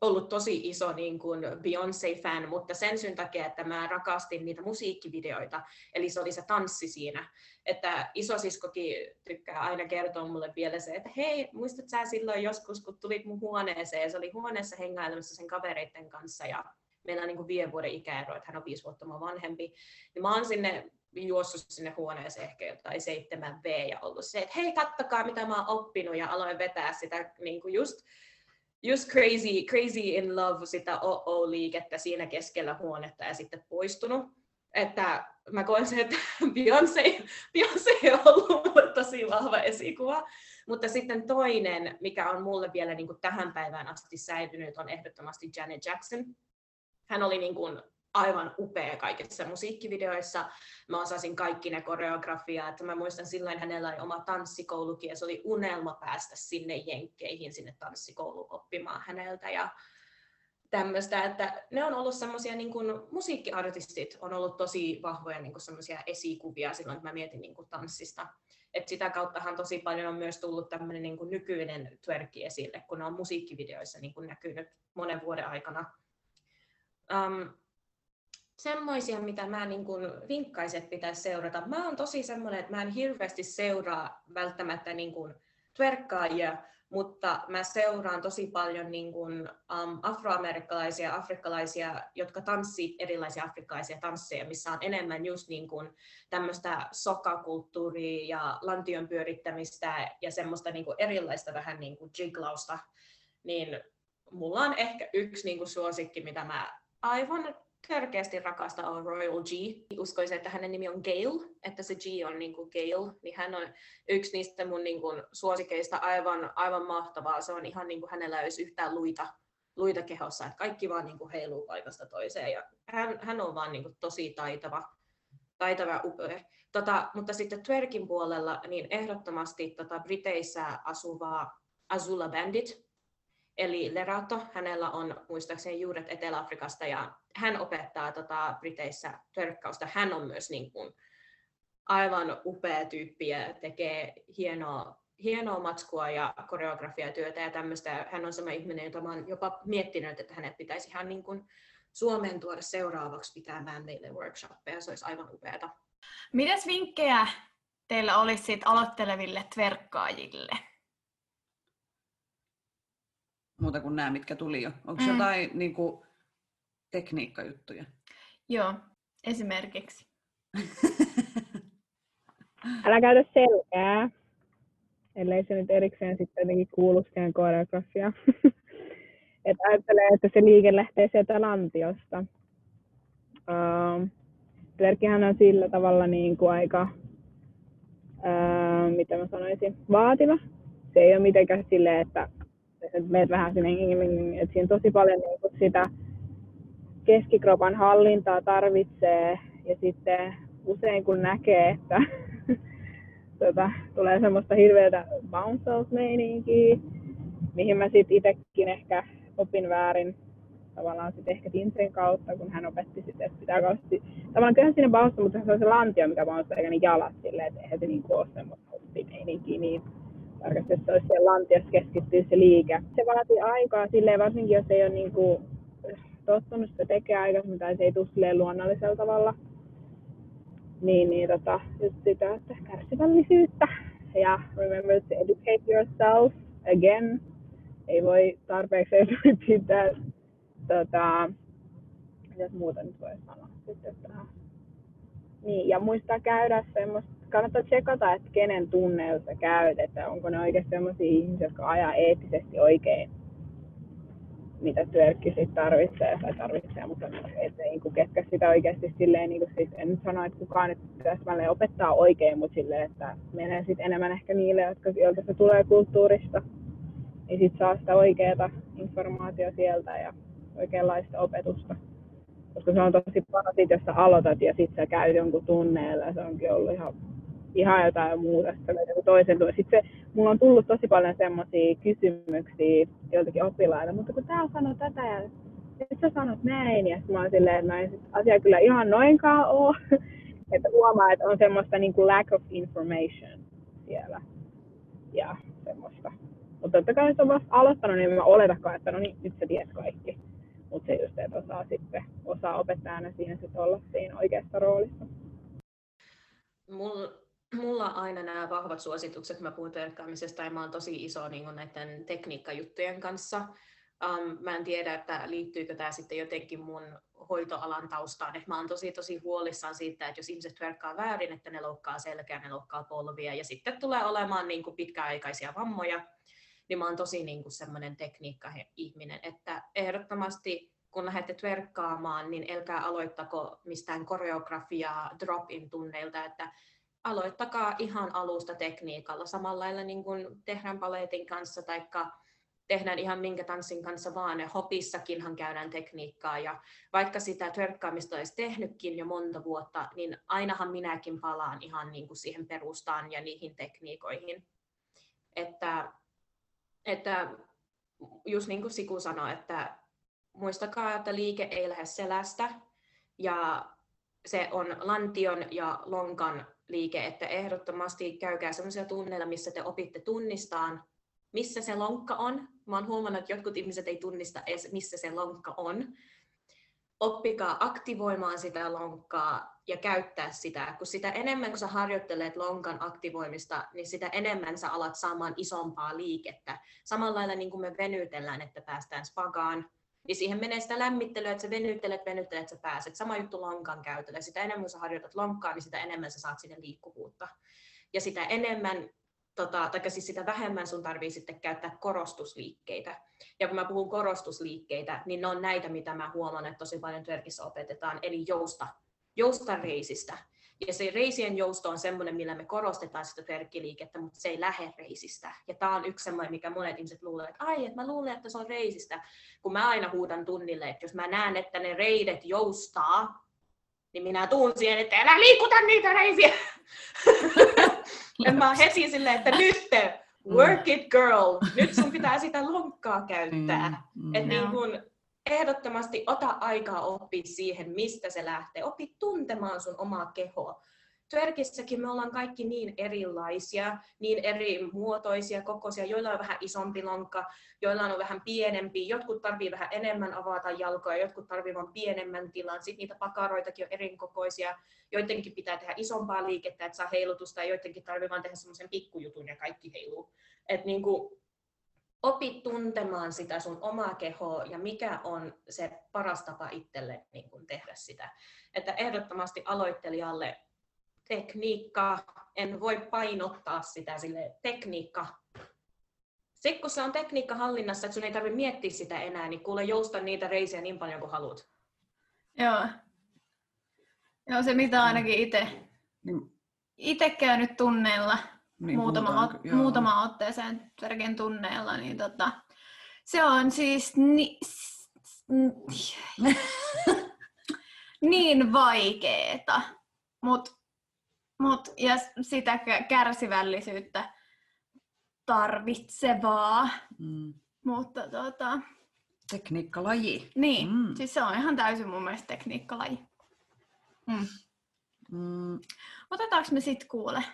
D: ollut tosi iso niin kuin Beyoncé-fan, mutta sen syyn takia, että mä rakastin niitä musiikkivideoita, eli se oli se tanssi siinä. Että isosiskokin tykkää aina kertoa mulle vielä se, että hei, muistat sä silloin joskus, kun tulit mun huoneeseen, se oli huoneessa hengailemassa sen kavereiden kanssa ja meillä on niin kuin viiden vuoden ikäero, että hän on viisi vuotta mua vanhempi, niin mä oon sinne juossut sinne huoneeseen ehkä jotain 7B ja ollut se, että hei kattokaa mitä mä oon oppinut ja aloin vetää sitä niin kuin just, just crazy, crazy in love sitä OO-liikettä siinä keskellä huonetta ja sitten poistunut. Että mä koen sen, että [laughs] Beyoncé, Beyoncé on ollut tosi vahva esikuva. Mutta sitten toinen, mikä on mulle vielä niin kuin tähän päivään asti säilynyt, on ehdottomasti Janet Jackson. Hän oli niin kuin aivan upea kaikissa musiikkivideoissa. Mä osasin kaikki ne koreografiat. Mä muistan silloin hänellä oli oma tanssikoulukin ja se oli unelma päästä sinne jenkkeihin, sinne tanssikouluun oppimaan häneltä. Ja tämmöistä, että ne on ollut semmoisia niin kuin musiikkiartistit on ollut tosi vahvoja niin kuin semmoisia esikuvia silloin, kun mä mietin niin kuin tanssista. Et sitä kauttahan tosi paljon on myös tullut tämmöinen niin nykyinen twerkki esille, kun ne on musiikkivideoissa niin kuin näkynyt monen vuoden aikana. Um, semmoisia, mitä mä niin kuin vinkkaisin, että pitäisi seurata. Mä oon tosi semmoinen, että mä en hirveästi seuraa välttämättä niin kuin twerkkaajia, mutta mä seuraan tosi paljon niin kuin, um, afroamerikkalaisia, afrikkalaisia, jotka tanssii erilaisia afrikkalaisia tansseja, missä on enemmän just niin kuin tämmöistä sokakulttuuria ja lantion pyörittämistä ja semmoista niin kuin erilaista vähän niin kuin jiglausta, niin mulla on ehkä yksi niin kuin suosikki, mitä mä aivan törkeästi rakastan on Royal G. Uskoisin, että hänen nimi on Gail, että se G on niin kuin Gail, niin hän on yksi niistä mun niin kuin suosikeista aivan, aivan mahtavaa. Se on ihan niin kuin hänellä olisi yhtään luita, luita kehossa, että kaikki vaan niin kuin heiluu paikasta toiseen. Ja hän, hän on vaan niin kuin tosi taitava, taitava upea. Tota, mutta sitten twerkin puolella, niin ehdottomasti tota Briteissä asuvaa Azula Bandit, eli Lerato. Hänellä on muistaakseni juuret Etelä-Afrikasta ja hän opettaa tota, Briteissä törkkausta. Hän on myös niin kuin, aivan upea tyyppi ja tekee hienoa, hienoa matskua ja koreografiatyötä ja tämmöistä. Hän on sama ihminen, jota oon jopa miettinyt, että hänet pitäisi ihan niin kuin Suomeen tuoda seuraavaksi pitämään meille workshoppeja. Se olisi aivan upeata.
A: Mitäs vinkkejä teillä olisi aloitteleville tverkkaajille?
B: Muuta kuin nämä, mitkä tuli jo. Onko mm. jotain niin kuin, tekniikkajuttuja?
A: Joo, esimerkiksi. [laughs]
E: Älä käytä selkää, ellei se nyt erikseen sitten jotenkin kuulu siihen koreografiaan. [laughs] että ajattelee, että se liike lähtee sieltä lantiosta. Uh, on sillä tavalla niin kuin aika, uh, mitä mä sanoisin, vaativa. Se ei ole mitenkään silleen, että, että meet vähän sinne, että siinä tosi paljon niin kuin sitä keskikropan hallintaa tarvitsee. Ja sitten usein kun näkee, että [laughs] tota, tulee semmoista hirveätä bounce-meininkiä, mihin mä sitten itsekin ehkä opin väärin tavallaan sitten ehkä Tintrin kautta, kun hän opetti sitten, että pitää kauheasti, tavallaan kyllähän siinä baussa, mutta se on se lantio, mikä baussa, eikä niin jalat silleen, että eihän se niin kuin ole semmoista hoppimeininkiä, niin olisi siellä lantiossa keskittyä se liike. Se vaatii aikaa silleen, varsinkin jos ei ole niin kuin tottunut sitä tekemään aikaisemmin tai se ei tule silleen luonnollisella tavalla. Niin, niin tota, just sitä, että kärsivällisyyttä ja remember to educate yourself again ei voi tarpeeksi that. Tota, mitäs muuta nyt voi sanoa sitten. Niin, ja muistaa käydä semmoista, kannattaa tsekata, että kenen tunneilla sä käyt, että onko ne oikeasti sellaisia ihmisiä, jotka ajaa eettisesti oikein, mitä työkki sitten tarvitsee tai tarvitsee, mutta että niin ketkä sitä oikeasti silleen, niin kuin siis, en sano, että kukaan nyt pitäisi opettaa oikein, mutta silleen, että menee sitten enemmän ehkä niille, jotka, joilta se tulee kulttuurista, niin sit saa sitä oikeaa informaatiota sieltä ja oikeanlaista opetusta. Koska se on tosi paha sit, jos sä aloitat ja sitten sä käyt jonkun tunneella ja se onkin ollut ihan, ihan jotain muuta, joku toisen tunne. Sitten se, mulla on tullut tosi paljon semmoisia kysymyksiä joiltakin oppilailta, mutta kun tää sanoo tätä ja nyt sä sanot näin, ja mä oon silleen, että näin asia kyllä ihan noinkaan oo. [laughs] että huomaa, että on semmoista niin kuin lack of information siellä. Ja semmoista mutta totta kai jos on vasta aloittanut, niin mä oletakaan, että no niin, nyt sä tiedät kaikki. Mutta se just, että osaa sitten, osaa opettajana siihen sitten olla siinä oikeassa roolissa.
D: Mulla mulla aina nämä vahvat suositukset, mä puhun terkkaamisesta ja mä oon tosi iso niin näiden tekniikkajuttujen kanssa. Um, mä en tiedä, että liittyykö tämä sitten jotenkin mun hoitoalan taustaan. Et mä oon tosi tosi huolissaan siitä, että jos ihmiset verkkaa väärin, että ne loukkaa selkeä, ne loukkaa polvia ja sitten tulee olemaan niin kuin pitkäaikaisia vammoja niin mä oon tosi niin kuin semmoinen tekniikka-ihminen, että ehdottomasti kun lähdette verkkaamaan, niin älkää aloittako mistään koreografiaa drop-in tunneilta, että aloittakaa ihan alusta tekniikalla, samalla lailla niin kuin tehdään paletin kanssa tai tehdään ihan minkä tanssin kanssa vaan, ja hopissakinhan käydään tekniikkaa, ja vaikka sitä törkkaamista olisi tehnytkin jo monta vuotta, niin ainahan minäkin palaan ihan niin kuin siihen perustaan ja niihin tekniikoihin. Että että just niin kuin Siku sanoi, että muistakaa, että liike ei lähde selästä ja se on lantion ja lonkan liike, että ehdottomasti käykää sellaisia tunneilla, missä te opitte tunnistaan, missä se lonkka on. Mä oon huomannut, että jotkut ihmiset ei tunnista edes, missä se lonkka on oppikaa aktivoimaan sitä lonkkaa ja käyttää sitä, kun sitä enemmän kun sä harjoittelet lonkan aktivoimista, niin sitä enemmän sä alat saamaan isompaa liikettä. Samalla lailla niin kuin me venytellään, että päästään spagaan, niin siihen menee sitä lämmittelyä, että sä venyttelet, venyttelet, sä pääset. Sama juttu lonkan käytöllä. Sitä enemmän kun sä harjoitat lonkkaa, niin sitä enemmän sä saat sinne liikkuvuutta. Ja sitä enemmän tota, tai siis sitä vähemmän sun tarvii sitten käyttää korostusliikkeitä. Ja kun mä puhun korostusliikkeitä, niin ne on näitä, mitä mä huomaan, että tosi paljon Tverkissä opetetaan, eli jousta, jousta reisistä. Ja se reisien jousto on semmoinen, millä me korostetaan sitä terkkiliikettä, mutta se ei lähde reisistä. Ja tämä on yksi semmoinen, mikä monet ihmiset luulee, että ai, että mä luulen, että se on reisistä. Kun mä aina huudan tunnille, että jos mä näen, että ne reidet joustaa, niin minä tuun siihen, että älä liikuta niitä reisiä. [laughs] ja mä heti silleen, että nyt work it girl, nyt sun pitää sitä lonkkaa käyttää. Mm, mm. Et niin kun, ehdottomasti ota aikaa oppia siihen, mistä se lähtee. Oppi tuntemaan sun omaa kehoa. twerkissäkin me ollaan kaikki niin erilaisia, niin eri muotoisia, kokoisia, joilla on vähän isompi lonkka, joilla on vähän pienempi, jotkut tarvii vähän enemmän avata jalkoja, jotkut tarvii vain pienemmän tilan, sitten niitä pakaroitakin on eri kokoisia, joidenkin pitää tehdä isompaa liikettä, että saa heilutusta, ja joidenkin tarvii vain tehdä semmoisen pikkujutun ja kaikki heiluu. Et niin kuin, opit tuntemaan sitä sun omaa kehoa ja mikä on se paras tapa itselle niin kuin tehdä sitä. Että ehdottomasti aloittelijalle tekniikka, en voi painottaa sitä sille tekniikka. Sitten kun se on tekniikka hallinnassa, että sun ei tarvitse miettiä sitä enää, niin kuule jousta niitä reisiä niin paljon kuin haluat.
A: Joo. Joo, se mitä ainakin itse
B: Niin,
A: itse käynyt tunneilla
B: niin
A: muutama, ot,
B: joo.
A: muutama otteeseen Tverken tunneilla, niin tota, se on siis ni, s- s- [laughs] niin vaikeeta, mut, mut, ja sitä kä- kärsivällisyyttä tarvitsevaa,
B: Mm.
A: mutta tota,
B: Tekniikkalaji.
A: niin,
B: Mm.
A: siis se on ihan täysin mun mielestä tekniikkalaji. Mm.
B: Mm.
A: Otetaanko me sit kuule?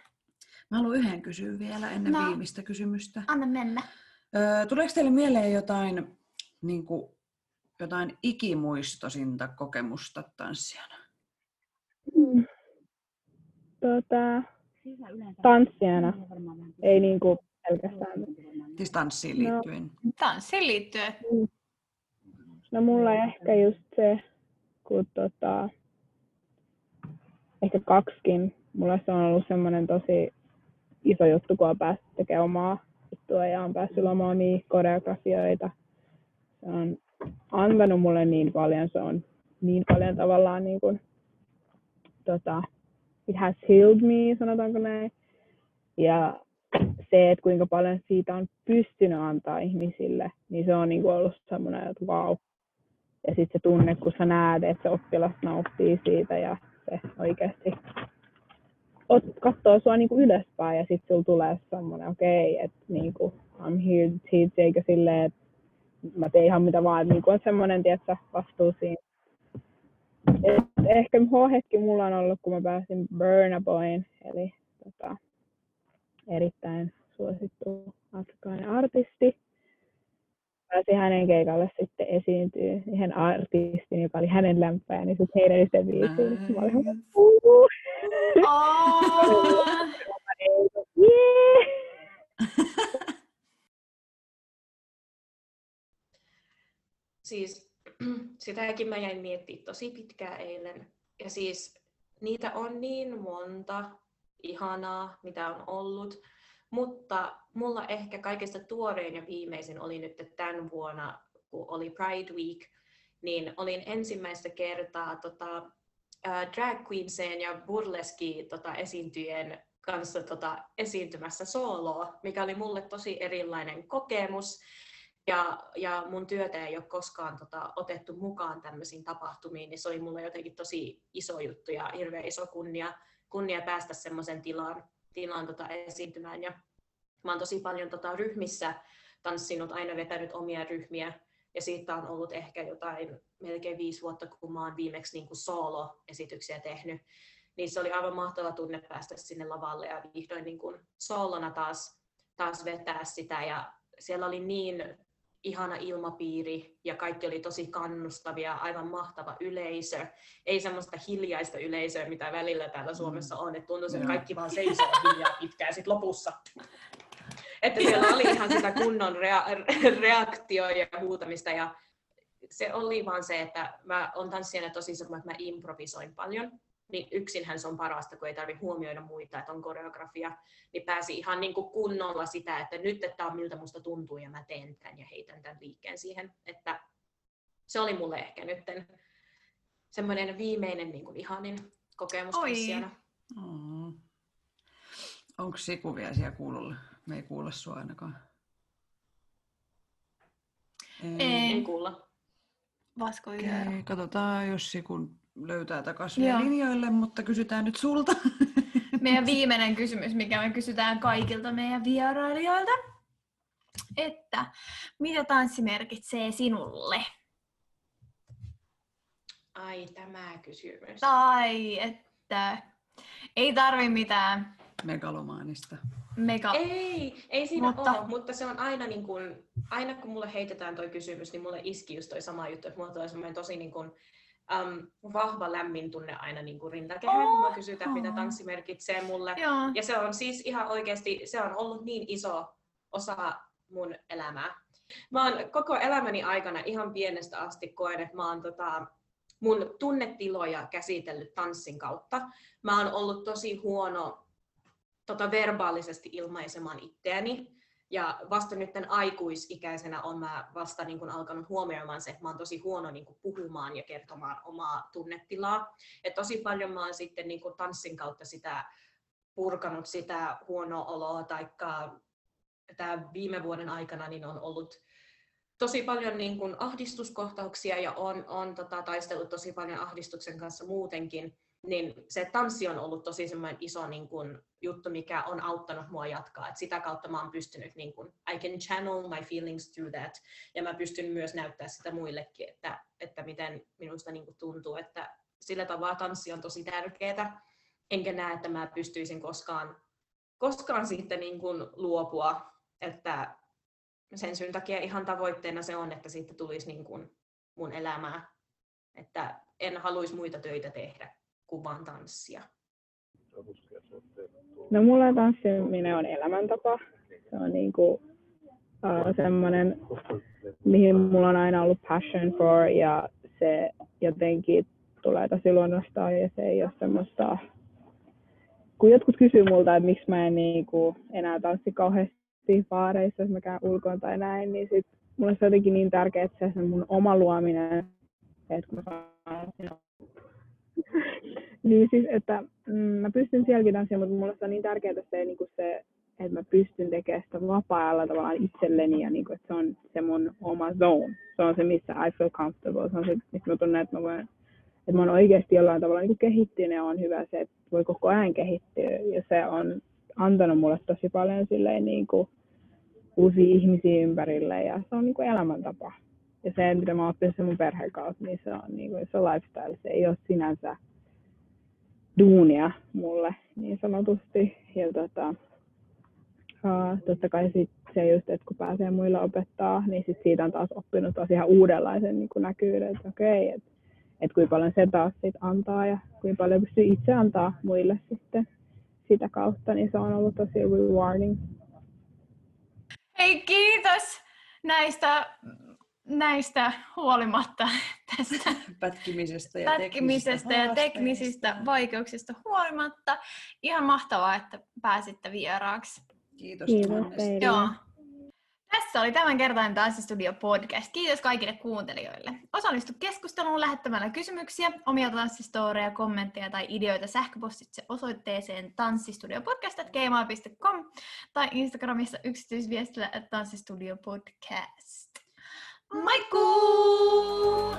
B: Mä haluan yhden kysyä vielä ennen
A: No.
B: viimeistä kysymystä.
A: Anna mennä.
B: Öö, tuleeko teille mieleen jotain, niin kuin, jotain ikimuistosinta kokemusta tanssijana?
E: Mm. Tota, tanssijana, ei niinku pelkästään.
B: Siis tanssiin
E: No.
B: liittyen.
A: Tanssiin liittyen.
E: No mulla ehkä just se, kun tota, ehkä kaksikin. Mulla se on ollut semmoinen tosi iso juttu, kun on päässyt tekemään omaa juttua ja on päässyt luomaan omia koreografioita. Se on antanut mulle niin paljon, se on niin paljon tavallaan niin kuin, tota, it has healed me, sanotaanko näin. Ja se, että kuinka paljon siitä on pystynyt antaa ihmisille, niin se on niin kuin ollut semmoinen, että wow. Ja sitten se tunne, kun sä näet, että se oppilas nauttii siitä ja se oikeasti ot, katsoo sua niin kuin ylöspäin ja sitten sulla tulee semmoinen, okei, okay, että niin kuin, I'm here to teach, eikä silleen, että mä teen ihan mitä vaan, että niin kuin on semmoinen, tiedätkö, vastuu siinä. Et ehkä hetki mulla on ollut, kun mä pääsin Burna Boyn, eli tota, erittäin suosittu afrikkalainen artisti. Pääsin hänen keikalle sitten esiintyä yhden artistin, joka oli hänen lämpää, niin sitten heidän se biisi. Mä olin ihan.
A: Oh!
D: Siis [clears throat] sitäkin mä jäin miettimään tosi pitkään eilen. Ja siis niitä on niin monta ihanaa, mitä on ollut. Mutta mulla ehkä kaikista tuorein ja viimeisin oli nyt tämän vuonna, kun oli Pride Week, niin olin ensimmäistä kertaa tota, äh, drag queenseen ja burleski tota, esiintyjen kanssa tota, esiintymässä sooloa, mikä oli mulle tosi erilainen kokemus. Ja, ja mun työtä ei ole koskaan tota, otettu mukaan tämmöisiin tapahtumiin, niin se oli mulle jotenkin tosi iso juttu ja hirveän iso kunnia, kunnia päästä semmoisen tilaan, tilaan tota, esiintymään. Ja mä oon tosi paljon tota, ryhmissä tanssinut, aina vetänyt omia ryhmiä, ja siitä on ollut ehkä jotain melkein viisi vuotta, kun mä oon viimeksi niin kuin solo-esityksiä tehnyt. Niin se oli aivan mahtava tunne päästä sinne lavalle ja vihdoin niin kuin soolona taas, taas vetää sitä. Ja siellä oli niin ihana ilmapiiri ja kaikki oli tosi kannustavia, aivan mahtava yleisö. Ei semmoista hiljaista yleisöä, mitä välillä täällä Suomessa on, että tuntuu, että kaikki vaan seisoo hiljaa pitkään sitten lopussa. Että siellä oli ihan sitä kunnon rea- reaktio ja huutamista ja se oli vaan se, että mä on tanssijana tosi semmoinen, että mä improvisoin paljon. Niin yksinhän se on parasta, kun ei tarvitse huomioida muita, että on koreografia. Niin pääsi ihan niin kuin kunnolla sitä, että nyt että on miltä musta tuntuu ja mä teen tämän ja heitän tämän liikkeen siihen. Että se oli mulle ehkä nyt semmoinen viimeinen niin kuin ihanin kokemus
A: Oi.
D: tanssijana.
B: Oh. Onko Siku vielä siellä kuulolla? Me ei kuulla sua ainakaan.
A: Ei.
D: Ei kuulla.
A: Vasko okay.
B: katsotaan, jos Siku löytää takaisin
A: Joo.
B: linjoille, mutta kysytään nyt sulta. [laughs]
A: Meidän [laughs] viimeinen kysymys, mikä me kysytään kaikilta meidän vierailijoilta. Että mitä tanssi merkitsee sinulle?
D: Ai tämä kysymys.
A: Tai että Ei tarvi mitään
B: Megalomaanista.
A: mega...
D: Ei, ei siinä
A: Mutta-
D: ole, mutta se on aina niin kuin, aina kun mulle heitetään toi kysymys, niin mulle iski just toi sama juttu, että mulla tulee semmoinen tosi niin kuin, um, vahva lämmin tunne aina niin kuin rintakehään, kun mä kysytään, mitä
A: Oh.
D: tanssi merkitsee mulle.
A: Joo.
D: Ja se on siis ihan oikeasti, se on ollut niin iso osa mun elämää. Mä oon koko elämäni aikana ihan pienestä asti koen, että mä oon tota, mun tunnetiloja käsitellyt tanssin kautta. Mä oon ollut tosi huono tota, verbaalisesti ilmaisemaan itseäni. Ja vasta nyt aikuisikäisenä on mä vasta niin kun alkanut huomioimaan se, että mä oon tosi huono niin kun puhumaan ja kertomaan omaa tunnetilaa. Et tosi paljon mä oon sitten niin kun tanssin kautta sitä purkanut sitä huonoa oloa, taikka tämä viime vuoden aikana niin on ollut tosi paljon niin kuin ahdistuskohtauksia ja on, on tota, taistellut tosi paljon ahdistuksen kanssa muutenkin, niin se tanssi on ollut tosi semmoinen iso niin kuin, juttu, mikä on auttanut mua jatkaa. Et sitä kautta mä oon pystynyt, niin kuin, I can channel my feelings through that, ja mä pystyn myös näyttää sitä muillekin, että, että miten minusta niin kuin, tuntuu, että sillä tavalla tanssi on tosi tärkeää, enkä näe, että mä pystyisin koskaan, koskaan siitä niin kuin, luopua, että sen syyn takia ihan tavoitteena se on, että siitä tulisi niin kuin mun elämää. Että en haluaisi muita töitä tehdä kuin vaan tanssia.
E: No mulle tanssiminen on elämäntapa. Se on niinku uh, semmoinen, mihin mulla on aina ollut passion for ja se jotenkin tulee tosi luonnostaan ja se ei ole semmoista, kun jotkut kysyy multa, että miksi mä en niinku enää tanssi kauheasti baareissa, jos mä käyn ulkoon tai näin, niin sit mulle se on jotenkin niin tärkeää, että se mun oma luominen, että kun mä saan [laughs] niin siis, että mm, mä pystyn sielläkin tanssimaan, mutta mulle se on niin tärkeää se, niin kuin se että mä pystyn tekemään sitä vapaa-ajalla tavallaan itselleni ja niin kuin, että se on se mun oma zone. Se on se, missä I feel comfortable. Se on se, missä mä tunnen, että mä voin että mä oon oikeasti jollain tavalla niin kehittynyt ja on hyvä se, että voi koko ajan kehittyä. Ja se on antanut mulle tosi paljon silleen, niin kuin, uusia ihmisiä ympärille ja se on niin kuin elämäntapa. Ja se, mitä mä oon oppinut sen mun perheen kautta, niin se on, niin kuin, se on lifestyle. Se ei ole sinänsä duunia mulle niin sanotusti. Ja tota, uh, totta kai sit se just, että kun pääsee muille opettaa, niin sit siitä on taas oppinut taas ihan uudenlaisen niin näkyvyyden, että okei, että et kuinka paljon se taas sit antaa ja kuinka paljon pystyy itse antaa muille sitten sitä kautta, niin se on ollut tosi rewarding.
A: Hei, kiitos näistä, näistä huolimatta [laughs] tästä
B: Pätkimisestä ja
A: pätkimisestä ja teknisistä vaikeuksista huolimatta. Ihan mahtavaa, että pääsitte vieraaksi.
B: Kiitos,
E: Kiitos teille.
A: Joo. Tässä oli tämänkertainen Tanssistudio podcast. Kiitos kaikille kuuntelijoille. Osallistu keskusteluun lähettämällä kysymyksiä, omia tanssistoreja, kommentteja tai ideoita sähköpostitse osoitteeseen tanssistudiopodcast.gmail.com tai Instagramissa yksityisviestillä at tanssistudiopodcast. Moikkuu!